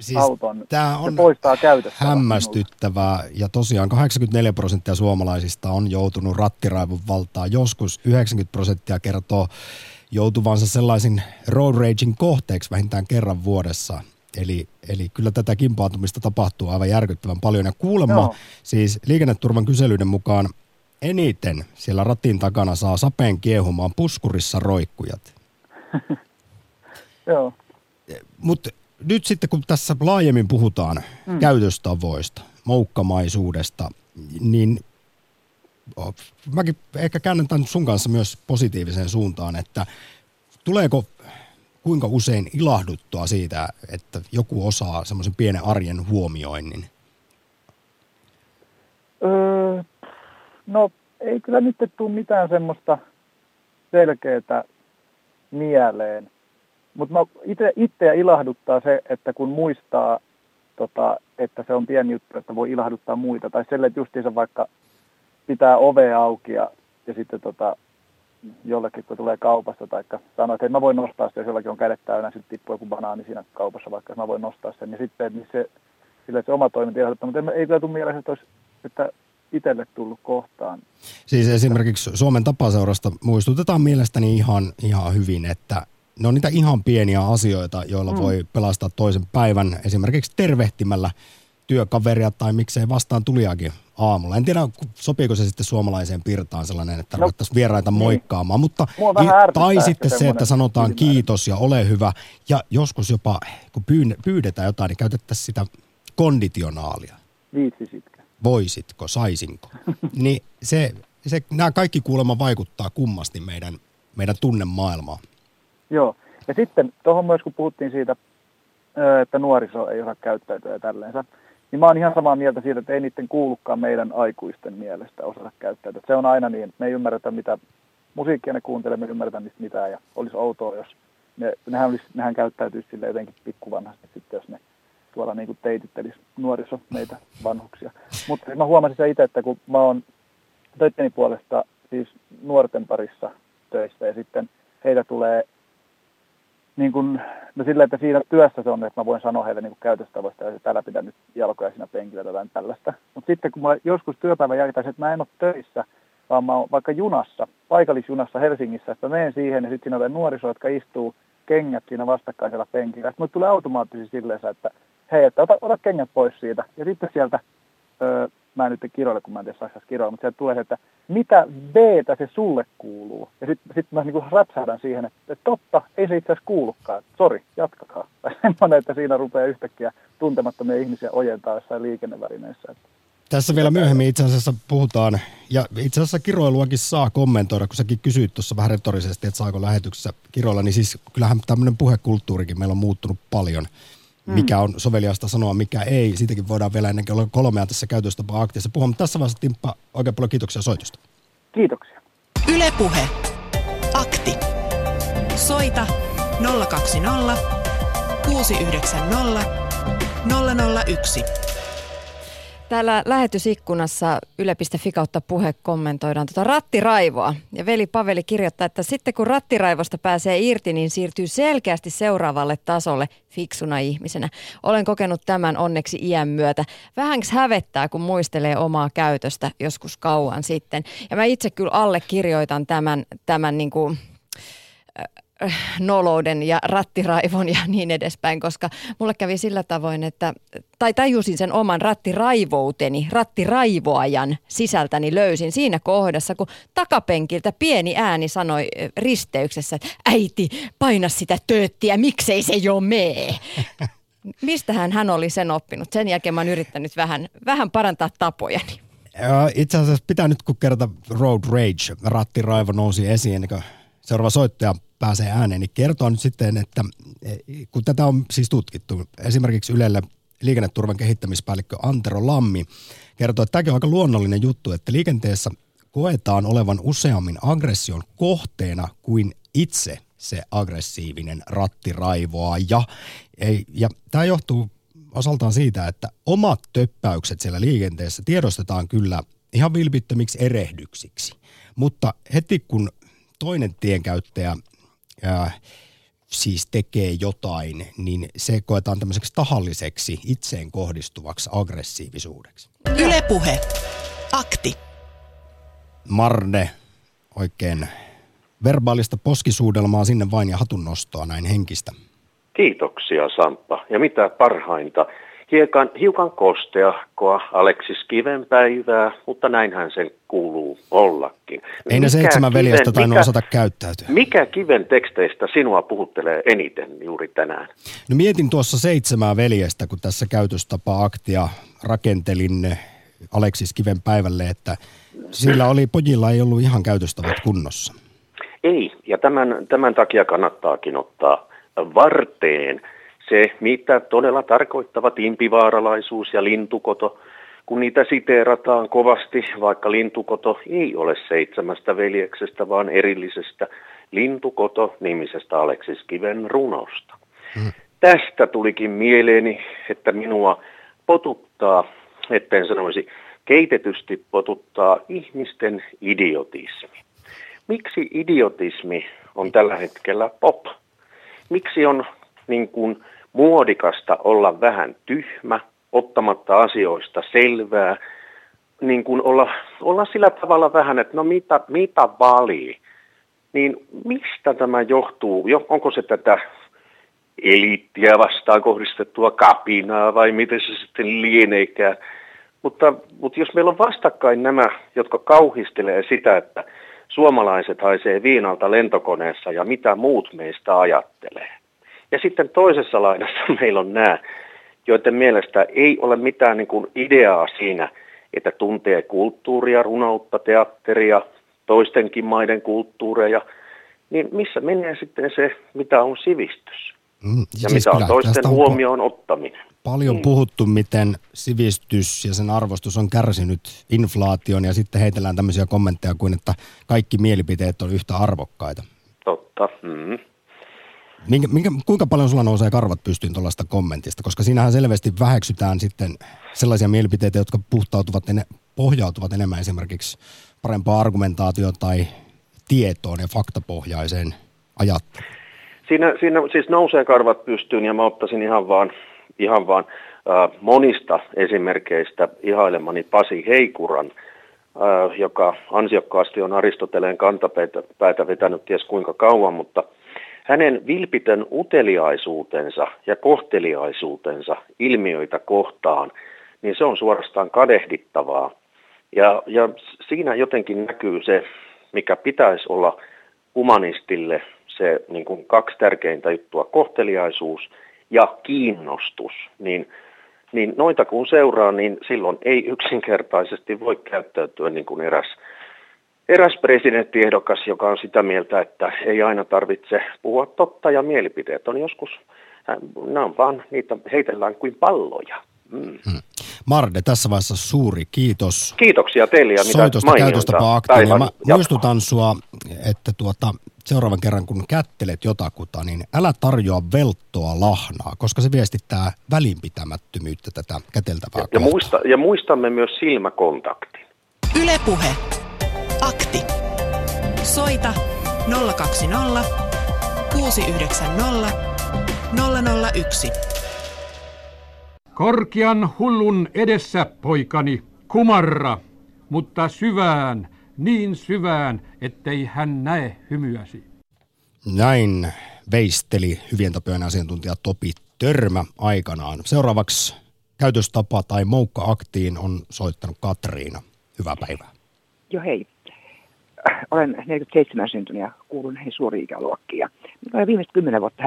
Speaker 1: Siis
Speaker 9: auton.
Speaker 1: Tämä
Speaker 9: se
Speaker 1: on
Speaker 9: poistaa käytöstä.
Speaker 1: hämmästyttävää ja tosiaan 84 prosenttia suomalaisista on joutunut rattiraivon valtaan. Joskus 90 prosenttia kertoo joutuvansa sellaisin road raging kohteeksi vähintään kerran vuodessa. Eli, eli kyllä tätä kimpautumista tapahtuu aivan järkyttävän paljon. Ja kuulemma
Speaker 9: Joo.
Speaker 1: siis liikenneturvan kyselyiden mukaan eniten siellä ratin takana saa sapeen kiehumaan puskurissa roikkujat.
Speaker 9: Joo.
Speaker 1: Mutta nyt sitten kun tässä laajemmin puhutaan mm. käytöstavoista, moukkamaisuudesta, niin mäkin ehkä käännän tämän sun kanssa myös positiiviseen suuntaan, että tuleeko kuinka usein ilahduttua siitä, että joku osaa semmoisen pienen arjen huomioinnin?
Speaker 9: Öö, no ei kyllä nyt tule mitään semmoista selkeää mieleen. Mutta itseä ilahduttaa se, että kun muistaa, tota, että se on pieni juttu, että voi ilahduttaa muita. Tai sille, että justiinsa vaikka pitää ovea auki ja, ja sitten tota, jollekin, kun tulee kaupasta, tai sanoo, että en mä voin nostaa sitä, jos jollakin on kädet täynnä, sitten tippuu joku banaani siinä kaupassa vaikka, mä voin nostaa sen. Ja sitten niin se, sille, että se oma toiminta ilahduttaa, mutta ei kyllä tule mieleen, että, olisi, että itselle tullut kohtaan.
Speaker 1: Siis esimerkiksi Suomen tapaseurasta muistutetaan mielestäni ihan, ihan hyvin, että ne on niitä ihan pieniä asioita, joilla mm. voi pelastaa toisen päivän esimerkiksi tervehtimällä työkaveria tai miksei vastaan tuliakin aamulla. En tiedä, sopiiko se sitten suomalaiseen pirtaan sellainen, että no, ruvettaisiin vieraita niin. moikkaamaan, mutta tai sitten se, että sanotaan kiitos ja ole hyvä ja joskus jopa kun pyydetään jotain, niin käytettäisiin sitä konditionaalia.
Speaker 9: Viitsisitkö?
Speaker 1: Voisitko, saisinko? niin se, se, nämä kaikki kuulemma vaikuttaa kummasti meidän, meidän tunnemaailmaan.
Speaker 9: Joo, ja sitten tuohon myös kun puhuttiin siitä, että nuoriso ei osaa käyttäytyä ja tälleensä, niin mä oon ihan samaa mieltä siitä, että ei niiden kuulukaan meidän aikuisten mielestä osata käyttäytyä. Se on aina niin, me ei ymmärretä mitä musiikkia ne kuuntelee, me ei ymmärretä niistä mitään ja olisi outoa, jos ne, nehän, olisi, nehän käyttäytyisi sille jotenkin pikkuvanhasti sitten, jos ne tuolla niin kuin teitittelisi nuoriso meitä vanhuksia. Mutta mä huomasin se itse, että kun mä oon töitteni puolesta siis nuorten parissa töissä ja sitten heitä tulee niin kuin, no sillä, että siinä työssä se on, että mä voin sanoa heille niin käytöstavoista, että täällä pitää nyt jalkoja siinä penkillä tai tällaista. Mutta sitten kun mä joskus työpäivän jälkeen, että mä en ole töissä, vaan mä oon vaikka junassa, paikallisjunassa Helsingissä, että mä menen siihen ja sitten siinä on nuoriso, jotka istuu kengät siinä vastakkaisella penkillä. Sitten tulee automaattisesti silleen, että hei, että ota, ota kengät pois siitä. Ja sitten sieltä, öö, mä en nyt kiroile, kun mä en tiedä saksassa kiroilla, mutta sieltä tulee se, että mitä v se sulle kuuluu? Ja sitten sit mä niinku räpsähdän siihen, että, totta, ei se itse asiassa kuulukaan. Sori, jatkakaa. Tai semmoinen, että siinä rupeaa yhtäkkiä tuntemattomia ihmisiä ojentaa jossain liikennevälineissä.
Speaker 1: Tässä vielä myöhemmin itse asiassa puhutaan, ja itse asiassa kiroiluakin saa kommentoida, kun säkin kysyit tuossa vähän retorisesti, että saako lähetyksessä kiroilla, niin siis kyllähän tämmöinen puhekulttuurikin meillä on muuttunut paljon. Mikä on soveliasta sanoa, mikä ei. Siitäkin voidaan vielä ennen kello kolmea tässä käytöstapa aktiassa puhua, mutta tässä vaiheessa Timppa, oikein paljon kiitoksia soitosta.
Speaker 9: Kiitoksia.
Speaker 2: Ylepuhe. Akti. Soita 020 690 001.
Speaker 4: Täällä lähetysikkunassa yle.fi kautta puhe kommentoidaan tuota rattiraivoa. Ja veli Paveli kirjoittaa, että sitten kun rattiraivosta pääsee irti, niin siirtyy selkeästi seuraavalle tasolle fiksuna ihmisenä. Olen kokenut tämän onneksi iän myötä. Vähän hävettää, kun muistelee omaa käytöstä joskus kauan sitten. Ja mä itse kyllä allekirjoitan tämän, tämän niin kuin, Äh, nolouden ja rattiraivon ja niin edespäin, koska mulle kävi sillä tavoin, että, tai tajusin sen oman rattiraivouteni, rattiraivoajan sisältäni löysin siinä kohdassa, kun takapenkiltä pieni ääni sanoi risteyksessä, että äiti, paina sitä tööttiä, miksei se jo mee. Mistähän hän oli sen oppinut? Sen jälkeen mä oon yrittänyt vähän, vähän parantaa tapojani.
Speaker 1: Itse asiassa pitää nyt kun kerta Road Rage, rattiraivo nousi esiin, kuin seuraava soittaja pääsee ääneen, niin kertoo nyt sitten, että e, kun tätä on siis tutkittu, esimerkiksi Ylelle liikenneturvan kehittämispäällikkö Antero Lammi kertoo, että tämäkin on aika luonnollinen juttu, että liikenteessä koetaan olevan useammin aggression kohteena kuin itse se aggressiivinen rattiraivoa. Ja, ja tämä johtuu osaltaan siitä, että omat töppäykset siellä liikenteessä tiedostetaan kyllä ihan vilpittömiksi erehdyksiksi. Mutta heti kun toinen tienkäyttäjä ää, siis tekee jotain, niin se koetaan tämmöiseksi tahalliseksi itseen kohdistuvaksi aggressiivisuudeksi.
Speaker 2: Ylepuhe. Akti.
Speaker 1: Marne, oikein verbaalista poskisuudelmaa sinne vain ja hatunnostoa näin henkistä.
Speaker 10: Kiitoksia Samppa. Ja mitä parhainta, Hiekan, hiukan kosteahkoa Aleksis Kiven päivää, mutta näinhän sen kuuluu ollakin.
Speaker 1: Ei ne seitsemän kiven, veljestä tainnut mikä, osata käyttäytyä.
Speaker 10: Mikä Kiven teksteistä sinua puhuttelee eniten juuri tänään?
Speaker 1: No mietin tuossa seitsemää veljestä, kun tässä käytöstapa-aktia rakentelin Aleksis Kiven päivälle, että sillä oli, pojilla ei ollut ihan käytöstavat kunnossa.
Speaker 10: Ei, ja tämän, tämän takia kannattaakin ottaa varteen – se, mitä todella tarkoittavat impivaaralaisuus ja lintukoto, kun niitä siteerataan kovasti, vaikka lintukoto ei ole seitsemästä veljeksestä, vaan erillisestä lintukoto-nimisestä Aleksis Kiven runosta. Hmm. Tästä tulikin mieleeni, että minua potuttaa, etten sanoisi keitetysti potuttaa ihmisten idiotismi. Miksi idiotismi on tällä hetkellä pop? Miksi on niin kuin muodikasta olla vähän tyhmä, ottamatta asioista selvää, niin kuin olla, olla sillä tavalla vähän, että no mitä, mitä valii, niin mistä tämä johtuu? Onko se tätä eliittiä vastaan kohdistettua kapinaa vai miten se sitten lieneekään? Mutta, mutta jos meillä on vastakkain nämä, jotka kauhistelee sitä, että suomalaiset haisee viinalta lentokoneessa ja mitä muut meistä ajattelee. Ja sitten toisessa laidassa meillä on nämä, joiden mielestä ei ole mitään niin kuin ideaa siinä, että tuntee kulttuuria, runoutta, teatteria, toistenkin maiden kulttuureja, niin missä menee sitten se, mitä on sivistys? Mm, ja siis mitä on toisten on huomioon ottaminen.
Speaker 1: Paljon mm. puhuttu, miten sivistys ja sen arvostus on kärsinyt inflaation ja sitten heitellään tämmöisiä kommentteja kuin, että kaikki mielipiteet on yhtä arvokkaita.
Speaker 10: Totta. Mm.
Speaker 1: Minkä, minkä, kuinka paljon sulla nousee karvat pystyyn tuollaista kommentista? Koska siinähän selvästi väheksytään sitten sellaisia mielipiteitä, jotka puhtautuvat, ene, pohjautuvat enemmän esimerkiksi parempaa argumentaatioon tai tietoon ja faktapohjaiseen ajatteluun.
Speaker 10: Siinä, siinä siis nousee karvat pystyyn ja mä ottaisin ihan vaan, ihan vaan äh, monista esimerkkeistä ihailemani Pasi Heikuran, joka ansiokkaasti on Aristoteleen kantapäätä vetänyt ties kuinka kauan, mutta – hänen vilpitön uteliaisuutensa ja kohteliaisuutensa ilmiöitä kohtaan, niin se on suorastaan kadehdittavaa. Ja, ja siinä jotenkin näkyy se, mikä pitäisi olla humanistille se niin kuin kaksi tärkeintä juttua, kohteliaisuus ja kiinnostus. Niin, niin noita kun seuraa, niin silloin ei yksinkertaisesti voi käyttäytyä niin kuin eräs eräs presidenttiehdokas, joka on sitä mieltä, että ei aina tarvitse puhua totta ja mielipiteet on joskus, nämä on vaan, niitä heitellään kuin palloja. Mm.
Speaker 1: Hmm. Marde, tässä vaiheessa suuri kiitos.
Speaker 10: Kiitoksia teille ja mitä
Speaker 1: Soitosta aktiin. Mä muistutan sua, että tuota, seuraavan kerran kun kättelet jotakuta, niin älä tarjoa velttoa lahnaa, koska se viestittää välinpitämättömyyttä tätä käteltävää
Speaker 10: ja, ja, muista, ja muistamme myös silmäkontaktin.
Speaker 2: Ylepuhe Akti. Soita 020 690 001.
Speaker 3: Korkean hullun edessä, poikani, kumarra, mutta syvään, niin syvään, ettei hän näe hymyäsi.
Speaker 1: Näin veisteli hyvien tapojen asiantuntija Topi Törmä aikanaan. Seuraavaksi käytöstapa tai moukka-aktiin on soittanut Katriina. Hyvää päivää.
Speaker 11: Jo hei olen 47 syntynyt ja kuulun näihin suuriin ikäluokkiin. Ja olen viimeiset kymmenen vuotta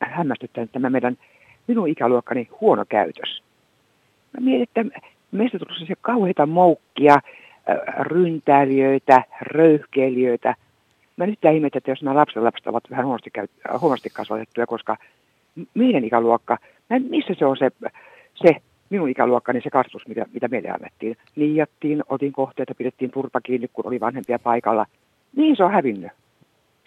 Speaker 11: hämmästyttänyt tämä meidän minun ikäluokkani huono käytös. Mä mietin, että meistä tulisi se kauheita moukkia, äh, ryntäilijöitä, röyhkeilijöitä. Mä nyt ihmettä, että jos nämä lapset lapset ovat vähän huonosti, huonosti kasvatettuja, koska meidän ikäluokka, missä se on se, se minun ikäluokkani se kasvatus, mitä, mitä meille annettiin. Liiattiin, otin kohteita, pidettiin turpa kiinni, kun oli vanhempia paikalla. Niin se on hävinnyt.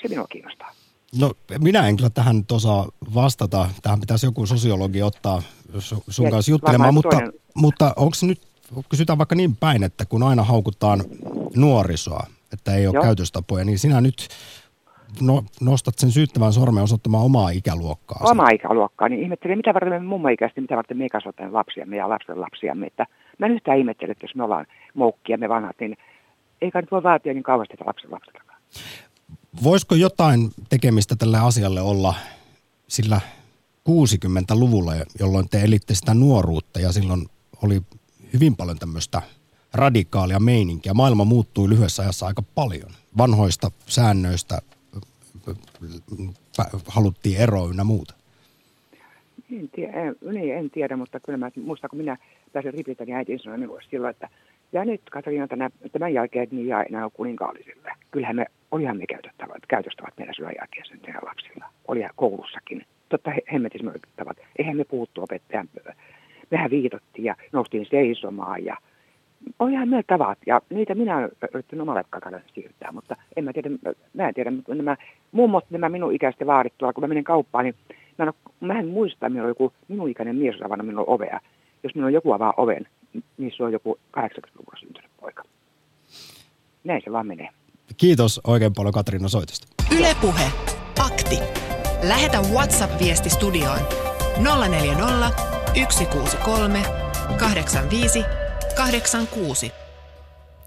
Speaker 11: Se minua kiinnostaa.
Speaker 1: No minä en kyllä tähän osaa vastata. Tähän pitäisi joku sosiologi ottaa sun ja kanssa juttelemaan, mutta, toinen... mutta onko nyt, kysytään vaikka niin päin, että kun aina haukutaan nuorisoa, että ei ole Joo. käytöstapoja, niin sinä nyt no, nostat sen syyttävän sormen osoittamaan omaa ikäluokkaa.
Speaker 11: Omaa ikäluokkaa, niin ihmettelin, mitä varten me mummoikäisesti, mitä varten me kasvatamme lapsiamme ja lapsen lapsiamme. Että mä en yhtään ihmettele, että jos me ollaan moukkia, me vanhat, niin eikä nyt voi vaatia niin kauheasti sitä lapsen lapseltakaan.
Speaker 1: Voisiko jotain tekemistä tälle asialle olla sillä 60-luvulla, jolloin te elitte sitä nuoruutta ja silloin oli hyvin paljon tämmöistä radikaalia meininkiä. Maailma muuttui lyhyessä ajassa aika paljon. Vanhoista säännöistä haluttiin eroa ynnä muuta?
Speaker 11: En tiedä, en, niin, en tiedä, mutta kyllä mä muistan, kun minä pääsin ripiltä, niin äiti sanoi minulle silloin, että ja nyt Katariina tänä, tämän jälkeen niin jää enää kuninkaallisille. Kyllähän me, olihan me käytettävät, käytöstävät meidän syön jälkeen teidän lapsilla. Oli koulussakin. Totta he, hemmetis möittävät. Eihän me puhuttu opettajan Mehän viitottiin ja noustiin seisomaan ja ihan meillä tavat ja niitä minä yritin omalle kakalle siirtää, mutta en mä tiedä, mä en tiedä, nämä mummot, nämä minun ikäisten vaarit tuolla, kun mä menen kauppaan, niin mä en, mä en muista, että minulla on joku minun ikäinen mies avannut minun ovea. Jos minulla on joku avaa oven, niin se on joku 80-luvulla syntynyt poika. Näin se vaan menee.
Speaker 1: Kiitos oikein paljon Katriina soitosta.
Speaker 2: Ylepuhe. Akti. Lähetä WhatsApp-viesti studioon 040 163 85 86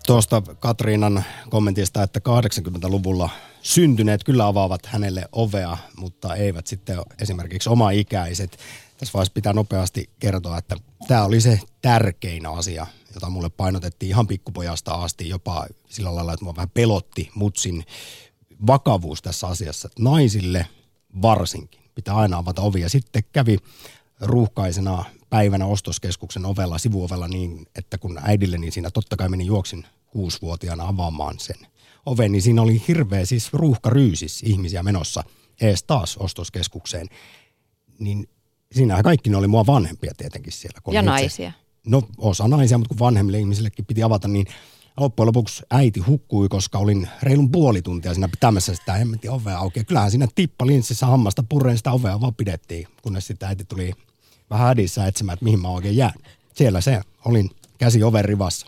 Speaker 1: Tuosta Katriinan kommentista, että 80-luvulla syntyneet kyllä avaavat hänelle ovea, mutta eivät sitten esimerkiksi oma ikäiset. Tässä vaiheessa pitää nopeasti kertoa, että tämä oli se tärkein asia, jota mulle painotettiin ihan pikkupojasta asti, jopa sillä lailla, että mua vähän pelotti mutsin vakavuus tässä asiassa. Naisille varsinkin pitää aina avata ovia. Sitten kävi ruuhkaisena päivänä ostoskeskuksen ovella, sivuovella niin, että kun äidille, niin siinä totta kai meni juoksin kuusivuotiaana avaamaan sen oven, niin siinä oli hirveä siis ruuhkaryysis ihmisiä menossa ees taas ostoskeskukseen. Niin siinä kaikki ne oli mua vanhempia tietenkin siellä. Kun
Speaker 4: Ja
Speaker 1: itse-
Speaker 4: naisia.
Speaker 1: No osa naisia, mutta kun vanhemmille ihmisillekin piti avata, niin loppujen lopuksi äiti hukkui, koska olin reilun puoli tuntia siinä pitämässä sitä hemmetin ovea auki. Ja kyllähän siinä tippa linssissä hammasta purreen sitä ovea vaan pidettiin, kunnes sitten äiti tuli vähän hädissä etsimään, että mihin mä oikein jään. Siellä se, olin käsi oven rivassa,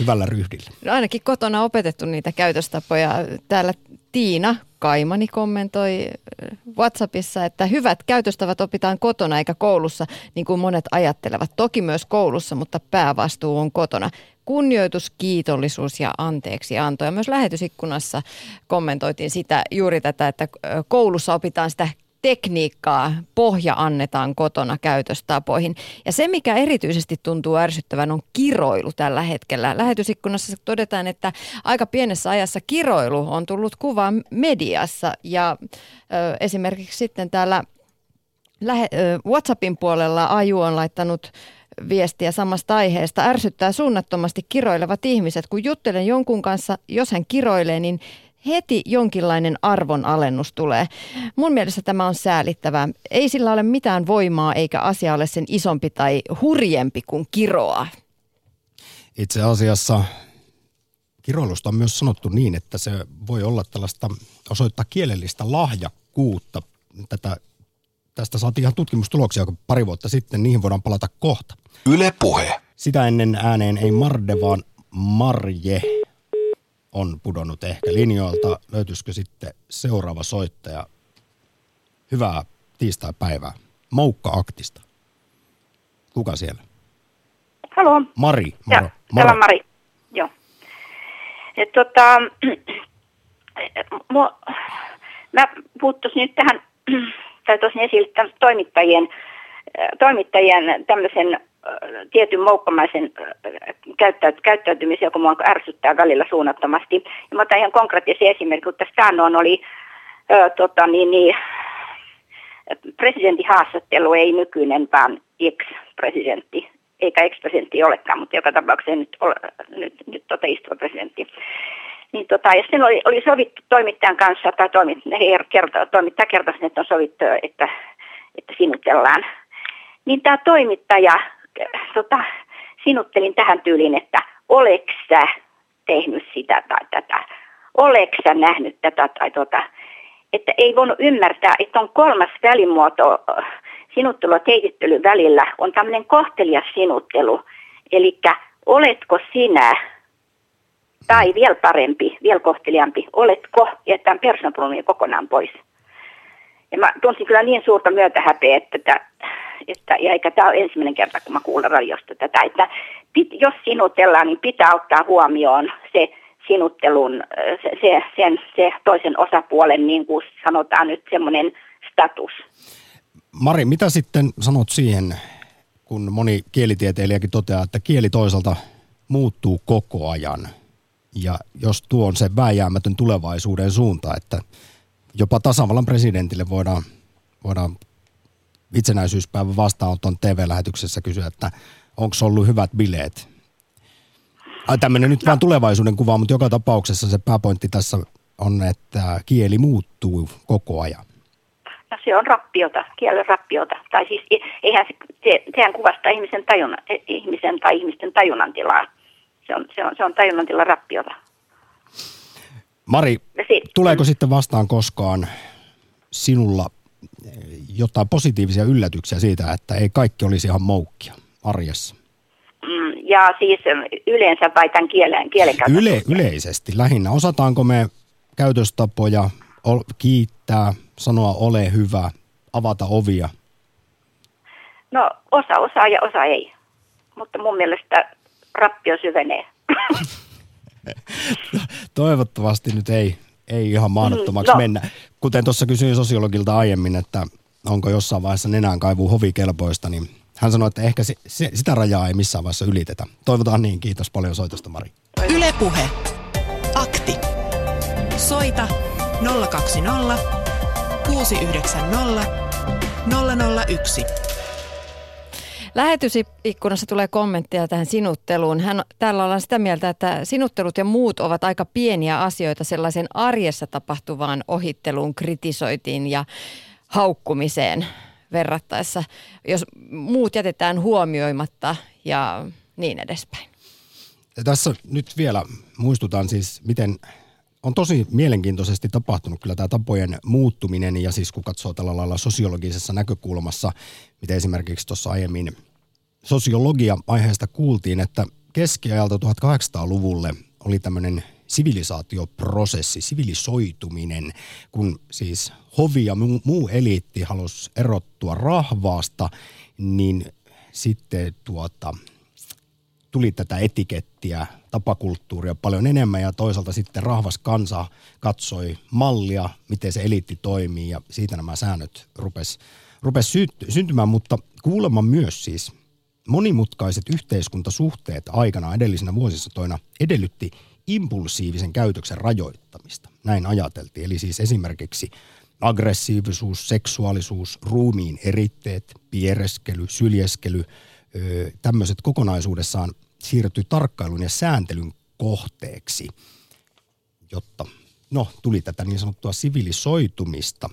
Speaker 1: hyvällä ryhdillä.
Speaker 4: No ainakin kotona opetettu niitä käytöstapoja. Täällä Tiina Kaimani kommentoi äh, WhatsAppissa, että hyvät käytöstavat opitaan kotona eikä koulussa, niin kuin monet ajattelevat. Toki myös koulussa, mutta päävastuu on kotona. Kunnioitus, kiitollisuus ja anteeksi anto. Ja myös lähetysikkunassa kommentoitiin sitä, juuri tätä, että äh, koulussa opitaan sitä tekniikkaa, pohja annetaan kotona käytöstapoihin. Ja se, mikä erityisesti tuntuu ärsyttävän, on kiroilu tällä hetkellä. Lähetysikkunassa todetaan, että aika pienessä ajassa kiroilu on tullut kuvaan mediassa ja ö, esimerkiksi sitten täällä lähe, ö, WhatsAppin puolella Aju on laittanut viestiä samasta aiheesta. Ärsyttää suunnattomasti kiroilevat ihmiset. Kun juttelen jonkun kanssa, jos hän kiroilee, niin heti jonkinlainen arvonalennus tulee. Mun mielestä tämä on säälittävää. Ei sillä ole mitään voimaa eikä asia ole sen isompi tai hurjempi kuin kiroa.
Speaker 1: Itse asiassa kiroilusta on myös sanottu niin, että se voi olla tällaista osoittaa kielellistä lahjakkuutta. Tätä, tästä saatiin ihan tutkimustuloksia pari vuotta sitten, niihin voidaan palata kohta.
Speaker 5: Yle Puhe.
Speaker 1: Sitä ennen ääneen ei Marde, vaan Marje on pudonnut ehkä linjoilta. Löytyisikö sitten seuraava soittaja? Hyvää tiistai-päivää. Moukka Aktista. Kuka siellä?
Speaker 12: Haloo.
Speaker 1: Mari.
Speaker 12: Ja,
Speaker 1: Moro.
Speaker 12: täällä on Mari. Joo. Et tota, mua, mä puuttuisin nyt tähän, tai tosin esille tämän toimittajien, toimittajien tämmöisen tietyn moukkamaisen käyttäyt- käyttäytymisen, joka mua ärsyttää välillä suunnattomasti. Ja mä otan ihan konkreettisen esimerkin, kun tässä taannoin oli ö, tota, niin, niin, presidentin haastattelu ei nykyinen, vaan ex-presidentti, eikä ex-presidentti olekaan, mutta joka tapauksessa nyt, ole, nyt, nyt tota istuva presidentti. Niin tota, ja sen oli, oli sovittu toimittajan kanssa, tai toimit, he kerto, toimittaja kertoi, että on sovittu, että, että sinutellaan. Niin tämä toimittaja, tota, sinuttelin tähän tyyliin, että oleks sä tehnyt sitä tai tätä, oleks sä nähnyt tätä tai tota, että ei voinut ymmärtää, että on kolmas välimuoto äh, sinuttelu teitittelyn välillä, on tämmöinen kohtelias sinuttelu. Eli oletko sinä, tai vielä parempi, vielä kohteliampi, oletko, jätän persoonapronomia kokonaan pois. Ja mä tunsin kyllä niin suurta myötähäpeä, että, että, ja eikä tämä ole ensimmäinen kerta, kun mä kuulen radiosta tätä, että pit, jos sinutellaan, niin pitää ottaa huomioon se sinuttelun, se, se, sen, se toisen osapuolen, niin kuin sanotaan nyt, semmoinen status.
Speaker 1: Mari, mitä sitten sanot siihen, kun moni kielitieteilijäkin toteaa, että kieli toisaalta muuttuu koko ajan. Ja jos tuo on se vääjäämätön tulevaisuuden suunta, että jopa tasavallan presidentille voidaan, voidaan itsenäisyyspäivän vastaanoton TV-lähetyksessä kysyä, että onko ollut hyvät bileet. Ai tämmöinen nyt vaan tulevaisuuden kuva, mutta joka tapauksessa se pääpointti tässä on, että kieli muuttuu koko ajan.
Speaker 12: No se on rappiota, kielen rappiota. Tai siis e- eihän se, se, sehän kuvastaa ihmisen, tajunnan, ihmisen tai ihmisten tajunnan tilaa. Se on, se on, se on tajunnan tila rappiota.
Speaker 1: Mari,
Speaker 12: sit-
Speaker 1: tuleeko sitten vastaan koskaan sinulla jotain positiivisia yllätyksiä siitä, että ei kaikki olisi ihan moukkia arjessa?
Speaker 12: Mm, ja siis yleensä vai tämän kielen, kielen
Speaker 1: Yle, yleisesti lähinnä. Osataanko me käytöstapoja ol, kiittää, sanoa ole hyvä, avata ovia?
Speaker 12: No osa osaa ja osa ei. Mutta mun mielestä rappio syvenee.
Speaker 1: Toivottavasti nyt ei, ei ihan mahdottomaksi
Speaker 13: No.
Speaker 1: mennä. Kuten tuossa kysyin sosiologilta aiemmin, että onko jossain vaiheessa nenän kaivu hovikelpoista, niin hän sanoi, että ehkä se, se, sitä rajaa ei missään vaiheessa ylitetä. Toivotaan niin. Kiitos paljon soitosta, Mari.
Speaker 2: Ylepuhe. Akti. Soita 020 690 001.
Speaker 4: Lähetysikkunassa tulee kommentteja tähän sinutteluun. Hän, täällä ollaan sitä mieltä, että sinuttelut ja muut ovat aika pieniä asioita sellaisen arjessa tapahtuvaan ohitteluun, kritisoitiin ja haukkumiseen verrattaessa, jos muut jätetään huomioimatta ja niin edespäin.
Speaker 1: Ja tässä nyt vielä muistutan siis, miten on tosi mielenkiintoisesti tapahtunut kyllä tämä tapojen muuttuminen ja siis kun katsoo tällä lailla sosiologisessa näkökulmassa, miten esimerkiksi tuossa aiemmin sosiologia aiheesta kuultiin, että keskiajalta 1800-luvulle oli tämmöinen sivilisaatioprosessi, sivilisoituminen, kun siis hovi ja muu, muu eliitti halusi erottua rahvaasta, niin sitten tuota, tuli tätä etikettiä, tapakulttuuria paljon enemmän ja toisaalta sitten rahvas kansa katsoi mallia, miten se eliitti toimii ja siitä nämä säännöt rupes, rupes syntymään, mutta kuulemma myös siis monimutkaiset yhteiskuntasuhteet aikana edellisinä vuosisatoina edellytti impulsiivisen käytöksen rajoittamista. Näin ajateltiin. Eli siis esimerkiksi aggressiivisuus, seksuaalisuus, ruumiin eritteet, piereskely, syljeskely, tämmöiset kokonaisuudessaan siirtyi tarkkailun ja sääntelyn kohteeksi, jotta no, tuli tätä niin sanottua sivilisoitumista.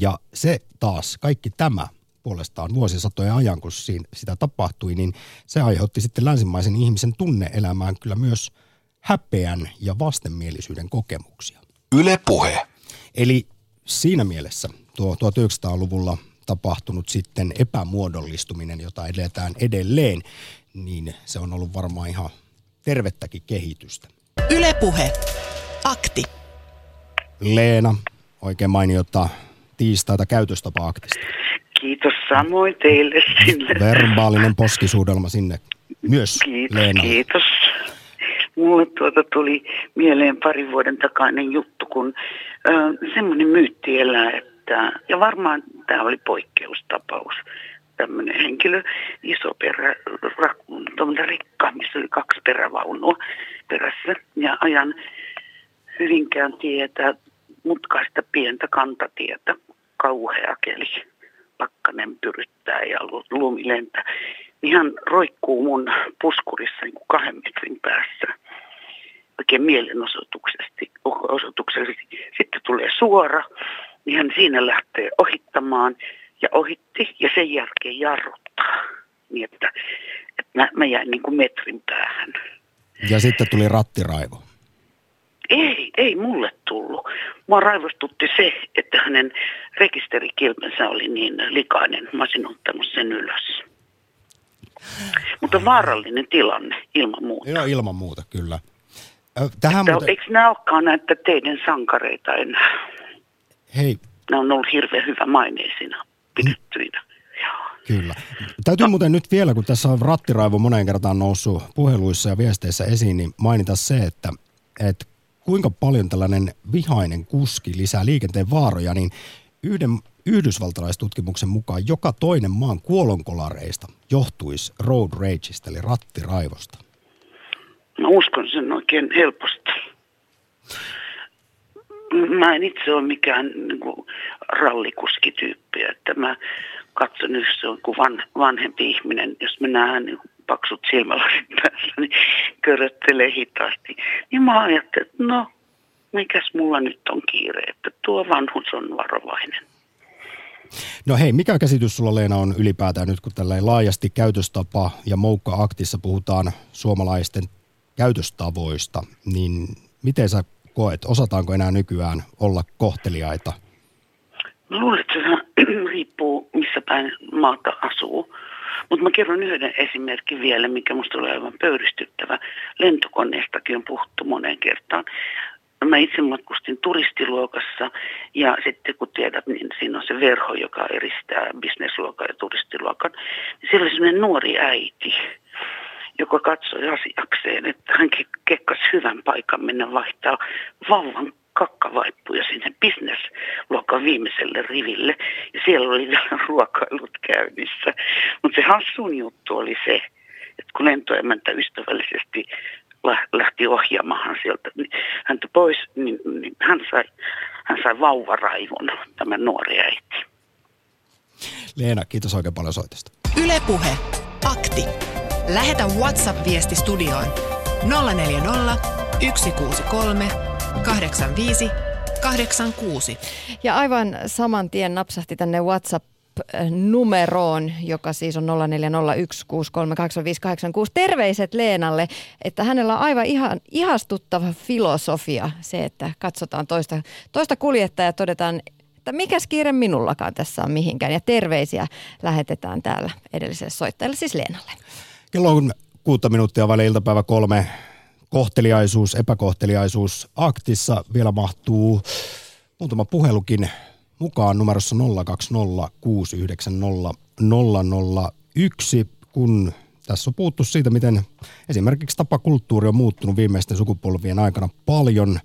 Speaker 1: Ja se taas, kaikki tämä puolestaan vuosisatojen ajan, kun siinä, sitä tapahtui, niin se aiheutti sitten länsimaisen ihmisen tunneelämään kyllä myös häpeän ja vastenmielisyyden kokemuksia.
Speaker 5: Yle Puhe.
Speaker 1: Eli siinä mielessä tuo 1900-luvulla tapahtunut sitten epämuodollistuminen, jota edetään edelleen, niin se on ollut varmaan ihan tervettäkin kehitystä.
Speaker 2: Ylepuhe. Akti.
Speaker 1: Leena, oikein mainiota tiistaita käytöstapa-aktista.
Speaker 13: Kiitos samoin teille sinne.
Speaker 1: Verbaalinen poskisuudelma sinne myös
Speaker 13: Kiitos,
Speaker 1: Leena.
Speaker 13: kiitos. Mulle tuota tuli mieleen parin vuoden takainen juttu, kun ö, semmoinen myytti elää, että, ja varmaan tämä oli poikkeustapaus, tämmöinen henkilö, iso perä, ra, rekka, missä oli kaksi perävaunua perässä, ja ajan Hyvinkään tietä, mutkaista pientä kantatietä, kauhea keli, pakkanen pyryttää ja lu- lumi lentää. Niin hän roikkuu mun puskurissa niin kuin kahden metrin päässä oikein mielenosoituksesti. Sitten tulee suora, niin hän siinä lähtee ohittamaan ja ohitti ja sen jälkeen jarruttaa. Niin että, että mä, mä jäin niin kuin metrin päähän.
Speaker 1: Ja sitten tuli rattiraivo.
Speaker 13: Ei, ei mulle tullut. Mua raivostutti se, että hänen rekisterikilpensä oli niin likainen. Mä olisin ottanut sen ylös. Mutta vaarallinen tilanne ilman muuta.
Speaker 1: Joo, ilman muuta, kyllä. Tähän
Speaker 13: Että,
Speaker 1: muuten,
Speaker 13: Eikö nämä olekaan näitä teidän sankareita enää?
Speaker 1: hei,
Speaker 13: Ne on ollut hirveän hyvä maineisina pidettyinä.
Speaker 1: Kyllä. Täytyy muuten nyt vielä, kun tässä on rattiraivo moneen kertaan noussut puheluissa ja viesteissä esiin, niin mainita se, että, että kuinka paljon tällainen vihainen kuski lisää liikenteen vaaroja, niin yhden yhdysvaltalaistutkimuksen mukaan joka toinen maan kuolonkolareista johtuisi road rageista, eli rattiraivosta.
Speaker 13: Mä uskon sen oikein helposti. Mä en itse ole mikään niin kuin, rallikuskityyppi, että mä katson, jos se on kuin van, vanhempi ihminen, jos mä näen niin kuin paksut silmälasit päässä, niin köröttelee hitaasti. Niin mä ajattelin, että no, mikäs mulla nyt on kiire, että tuo vanhus on varovainen.
Speaker 1: No hei, mikä käsitys sulla Leena on ylipäätään nyt, kun tällä laajasti käytöstapa ja moukka-aktissa puhutaan suomalaisten käytöstavoista, niin miten sä koet, osataanko enää nykyään olla kohteliaita?
Speaker 13: Luulen, että se riippuu missä päin maata asuu. Mutta mä kerron yhden esimerkin vielä, mikä musta oli aivan pöyristyttävä. Lentokoneestakin on puhuttu moneen kertaan. Mä itse matkustin turistiluokassa ja sitten kun tiedät, niin siinä on se verho, joka eristää bisnesluokan ja turistiluokan. Niin siellä oli sellainen nuori äiti. joka katsoi asiakseen, että hän kekkasi hyvän paikan mennä vaihtaa vauvan kakkavaippuja sinne bisnesluokan viimeiselle riville. Ja siellä oli vielä ruokailut käynnissä. Mutta se hassun juttu oli se, että kun lentoemäntä ystävällisesti lähti ohjaamaan sieltä niin häntä pois, niin, niin hän, sai, hän sai vauvaraivon, tämä nuori äiti.
Speaker 1: Leena, kiitos oikein paljon soitosta.
Speaker 2: Ylepuhe Akti. Lähetä WhatsApp-viesti studioon 040 163 85 86.
Speaker 4: Ja aivan saman tien napsahti tänne WhatsApp numeroon, joka siis on 0401638586. Terveiset Leenalle, että hänellä on aivan ihan, ihastuttava filosofia se, että katsotaan toista, toista kuljettajaa ja todetaan, että mikäs kiire minullakaan tässä on mihinkään. Ja terveisiä lähetetään täällä edelliselle soittajalle, siis Leenalle.
Speaker 1: Kello on kuutta minuuttia väliin iltapäivä kolme. Kohteliaisuus, epäkohteliaisuus aktissa vielä mahtuu muutama puhelukin mukaan numerossa 020690001, kun tässä on puhuttu siitä, miten esimerkiksi tapakulttuuri on muuttunut viimeisten sukupolvien aikana paljon.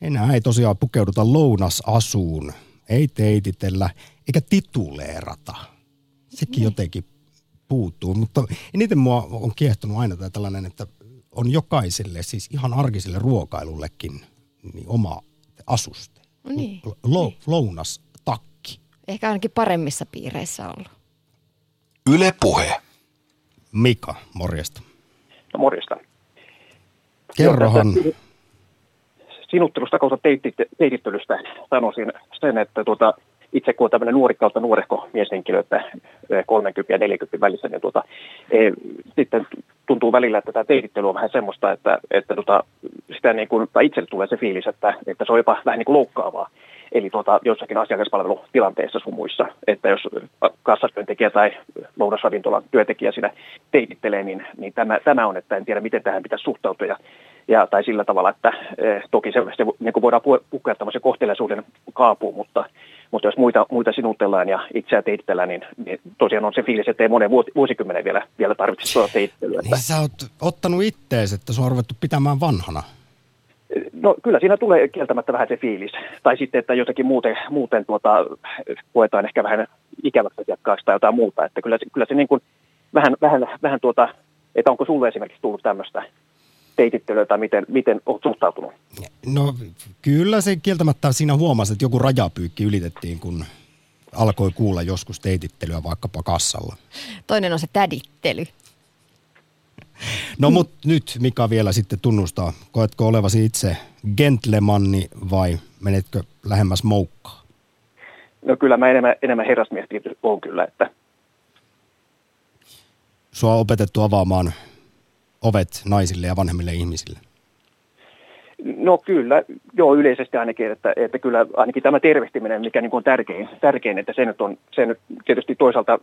Speaker 1: Enää ei tosiaan pukeuduta lounasasuun, ei teititellä eikä tituleerata. Sekin niin. jotenkin puuttuu, mutta eniten mua on kiehtonut aina tällainen, että on jokaiselle, siis ihan arkiselle ruokailullekin niin oma asuste.
Speaker 4: No niin.
Speaker 1: Lo, niin. Lounas takki.
Speaker 4: Ehkä ainakin paremmissa piireissä ollut.
Speaker 5: Yle Puhe.
Speaker 1: Mika, morjesta.
Speaker 14: No morjesta.
Speaker 1: Kerrohan.
Speaker 14: Sinuttelusta kautta teitittelystä sanoisin sen, että tuota, itse kun on tämmöinen nuori kautta nuorehko mieshenkilö, että 30 ja 40 välissä, niin tuota, e, sitten tuntuu välillä, että tämä teitittely on vähän semmoista, että, että tuota, sitä niin kuin, tai itselle tulee se fiilis, että, että se on jopa vähän niin kuin loukkaavaa. Eli tuota, jossakin asiakaspalvelutilanteessa sun muissa, että jos kassatyöntekijä tai lounasravintolan työntekijä siinä teitittelee, niin, niin tämä, tämä on, että en tiedä miten tähän pitäisi suhtautua. Ja, ja, tai sillä tavalla, että eh, toki se, se niin kuin voidaan pukea tämmöisen kohteliaisuuden kaapuun, mutta, mutta jos muita, muita sinutellaan ja itseä teittellään, niin, niin tosiaan on se fiilis, että ei monen vuosikymmenen vielä, vielä tarvitse tuota teittelyä.
Speaker 1: Niin sä oot ottanut ittees, että se on ruvettu pitämään vanhana.
Speaker 14: No kyllä siinä tulee kieltämättä vähän se fiilis. Tai sitten, että jotenkin muuten, muuten tuota, koetaan ehkä vähän ikäväksi asiakkaaksi tai jotain muuta. Että kyllä, kyllä se niin kuin vähän, vähän, vähän tuota, että onko sulle esimerkiksi tullut tämmöistä teitittelyä tai miten, miten olet suhtautunut?
Speaker 1: No kyllä se kieltämättä siinä huomasi, että joku rajapyykki ylitettiin, kun alkoi kuulla joskus teitittelyä vaikkapa kassalla.
Speaker 4: Toinen on se tädittely.
Speaker 1: No mutta nyt Mika vielä sitten tunnustaa, koetko olevasi itse gentlemanni vai menetkö lähemmäs moukkaa?
Speaker 14: No kyllä mä enemmän, enemmän herrasmies on kyllä, että...
Speaker 1: Sua on opetettu avaamaan ovet naisille ja vanhemmille ihmisille.
Speaker 14: No kyllä, joo yleisesti ainakin, että, että kyllä ainakin tämä tervehtiminen, mikä niin on tärkein, tärkein, että se nyt on se nyt tietysti toisaalta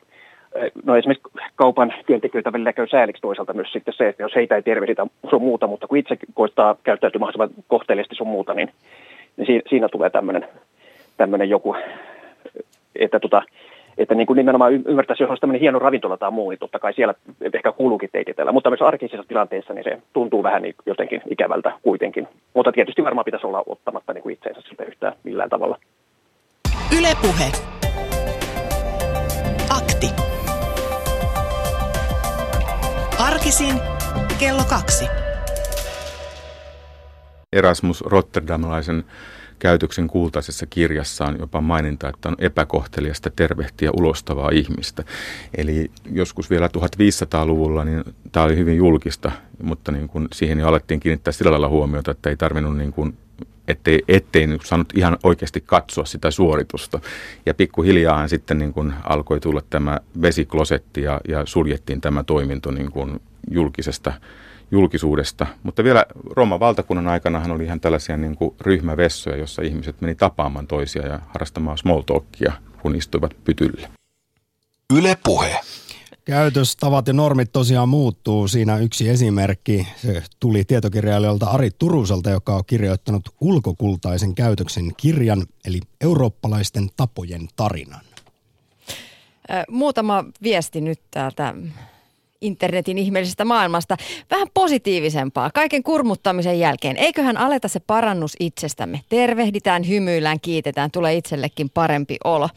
Speaker 14: no esimerkiksi kaupan työntekijöitä välillä käy sääliksi toisaalta myös sitten se, että jos heitä ei tervehditä sun muuta, mutta kun itse koittaa käyttäytyä mahdollisimman kohteellisesti sun muuta, niin, niin siinä, tulee tämmöinen, tämmöinen joku, että, tota, että niin kuin nimenomaan ymmärtäisi, jos olisi tämmöinen hieno ravintola tai muu, niin totta kai siellä ehkä kuuluukin teititellä. Mutta myös arkisissa tilanteissa niin se tuntuu vähän niin jotenkin ikävältä kuitenkin. Mutta tietysti varmaan pitäisi olla ottamatta niin kuin itseensä sitä yhtään millään tavalla.
Speaker 2: Ylepuhe. Akti. Arkisin kello kaksi.
Speaker 15: Erasmus Rotterdamlaisen käytöksen kultaisessa kirjassaan jopa maininta, että on epäkohteliasta tervehtiä ulostavaa ihmistä. Eli joskus vielä 1500-luvulla niin tämä oli hyvin julkista, mutta niin kuin siihen jo alettiin kiinnittää sillä lailla huomiota, että ei tarvinnut niin kuin ettei, ettei niin saanut ihan oikeasti katsoa sitä suoritusta. Ja pikkuhiljaahan sitten niin kuin alkoi tulla tämä vesiklosetti ja, ja suljettiin tämä toiminto niin kuin julkisesta julkisuudesta. Mutta vielä Rooman valtakunnan aikanahan oli ihan tällaisia niin kuin ryhmävessoja, jossa ihmiset meni tapaamaan toisia ja harrastamaan small talkia, kun istuivat pytyllä.
Speaker 5: Yle Puhe.
Speaker 1: Käytöstavat ja normit tosiaan muuttuu. Siinä yksi esimerkki. Se tuli tietokirjailijalta Ari Turuselta, joka on kirjoittanut ulkokultaisen käytöksen kirjan, eli eurooppalaisten tapojen tarinan.
Speaker 4: Muutama viesti nyt täältä internetin ihmeellisestä maailmasta vähän positiivisempaa kaiken kurmuttamisen jälkeen. Eiköhän aleta se parannus itsestämme. Tervehditään, hymyillään, kiitetään, tulee itsellekin parempi olo.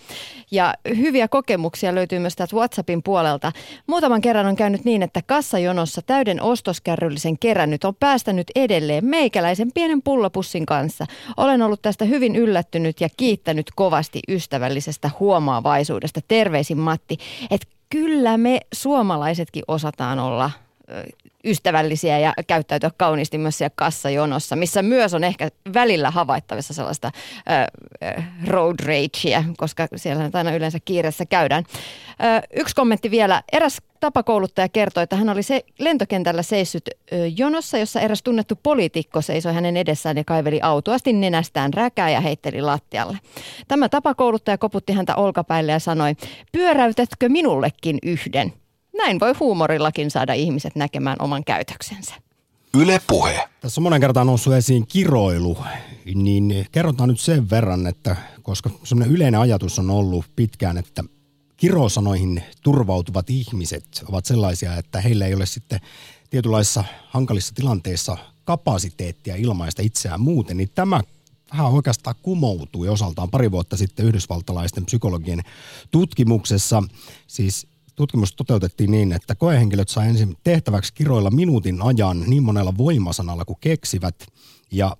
Speaker 4: Ja hyviä kokemuksia löytyy myös täältä WhatsAppin puolelta. Muutaman kerran on käynyt niin, että kassajonossa täyden ostoskärryllisen kerännyt on päästänyt edelleen meikäläisen pienen pullopussin kanssa. Olen ollut tästä hyvin yllättynyt ja kiittänyt kovasti ystävällisestä huomaavaisuudesta. Terveisin Matti, että kyllä me suomalaisetkin osataan olla ystävällisiä ja käyttäytyä kauniisti myös siellä kassajonossa, missä myös on ehkä välillä havaittavissa sellaista äh, road ragea, koska siellä aina yleensä kiireessä käydään. Äh, yksi kommentti vielä. Eräs tapakouluttaja kertoi, että hän oli se lentokentällä seissyt jonossa, jossa eräs tunnettu poliitikko seisoi hänen edessään ja kaiveli autoasti nenästään räkää ja heitteli lattialle. Tämä tapakouluttaja koputti häntä olkapäille ja sanoi, pyöräytätkö minullekin yhden? Näin voi huumorillakin saada ihmiset näkemään oman käytöksensä.
Speaker 5: Yle Puhe.
Speaker 1: Tässä on monen kertaan noussut esiin kiroilu, niin kerrotaan nyt sen verran, että koska semmoinen yleinen ajatus on ollut pitkään, että kirosanoihin turvautuvat ihmiset ovat sellaisia, että heillä ei ole sitten tietynlaisissa hankalissa tilanteissa kapasiteettia ilmaista itseään muuten, niin tämä vähän oikeastaan kumoutui osaltaan pari vuotta sitten yhdysvaltalaisten psykologien tutkimuksessa. Siis tutkimus toteutettiin niin, että koehenkilöt sai ensin tehtäväksi kiroilla minuutin ajan niin monella voimasanalla kuin keksivät. Ja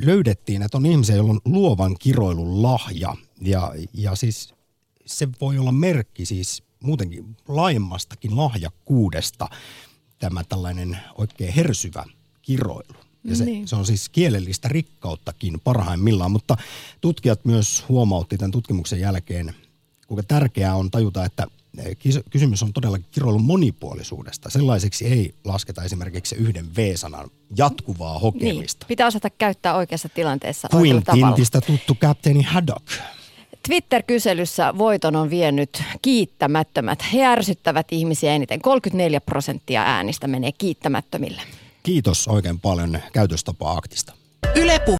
Speaker 1: löydettiin, että on ihmisiä, joilla on luovan kiroilun lahja. Ja, ja siis se voi olla merkki siis muutenkin laajemmastakin lahjakkuudesta tämä tällainen oikein hersyvä kiroilu. Ja se, niin. se on siis kielellistä rikkauttakin parhaimmillaan, mutta tutkijat myös huomautti tämän tutkimuksen jälkeen, kuinka tärkeää on tajuta, että kysymys on todellakin kiroilun monipuolisuudesta. Sellaiseksi ei lasketa esimerkiksi yhden V-sanan jatkuvaa hokemista.
Speaker 4: Niin, pitää osata käyttää oikeassa tilanteessa
Speaker 1: Kuin Tintistä tuttu kapteeni Haddock.
Speaker 4: Twitter-kyselyssä voiton on vienyt kiittämättömät. He ärsyttävät ihmisiä eniten. 34 prosenttia äänistä menee kiittämättömille.
Speaker 1: Kiitos oikein paljon käytöstapa-aktista.
Speaker 2: Ylepu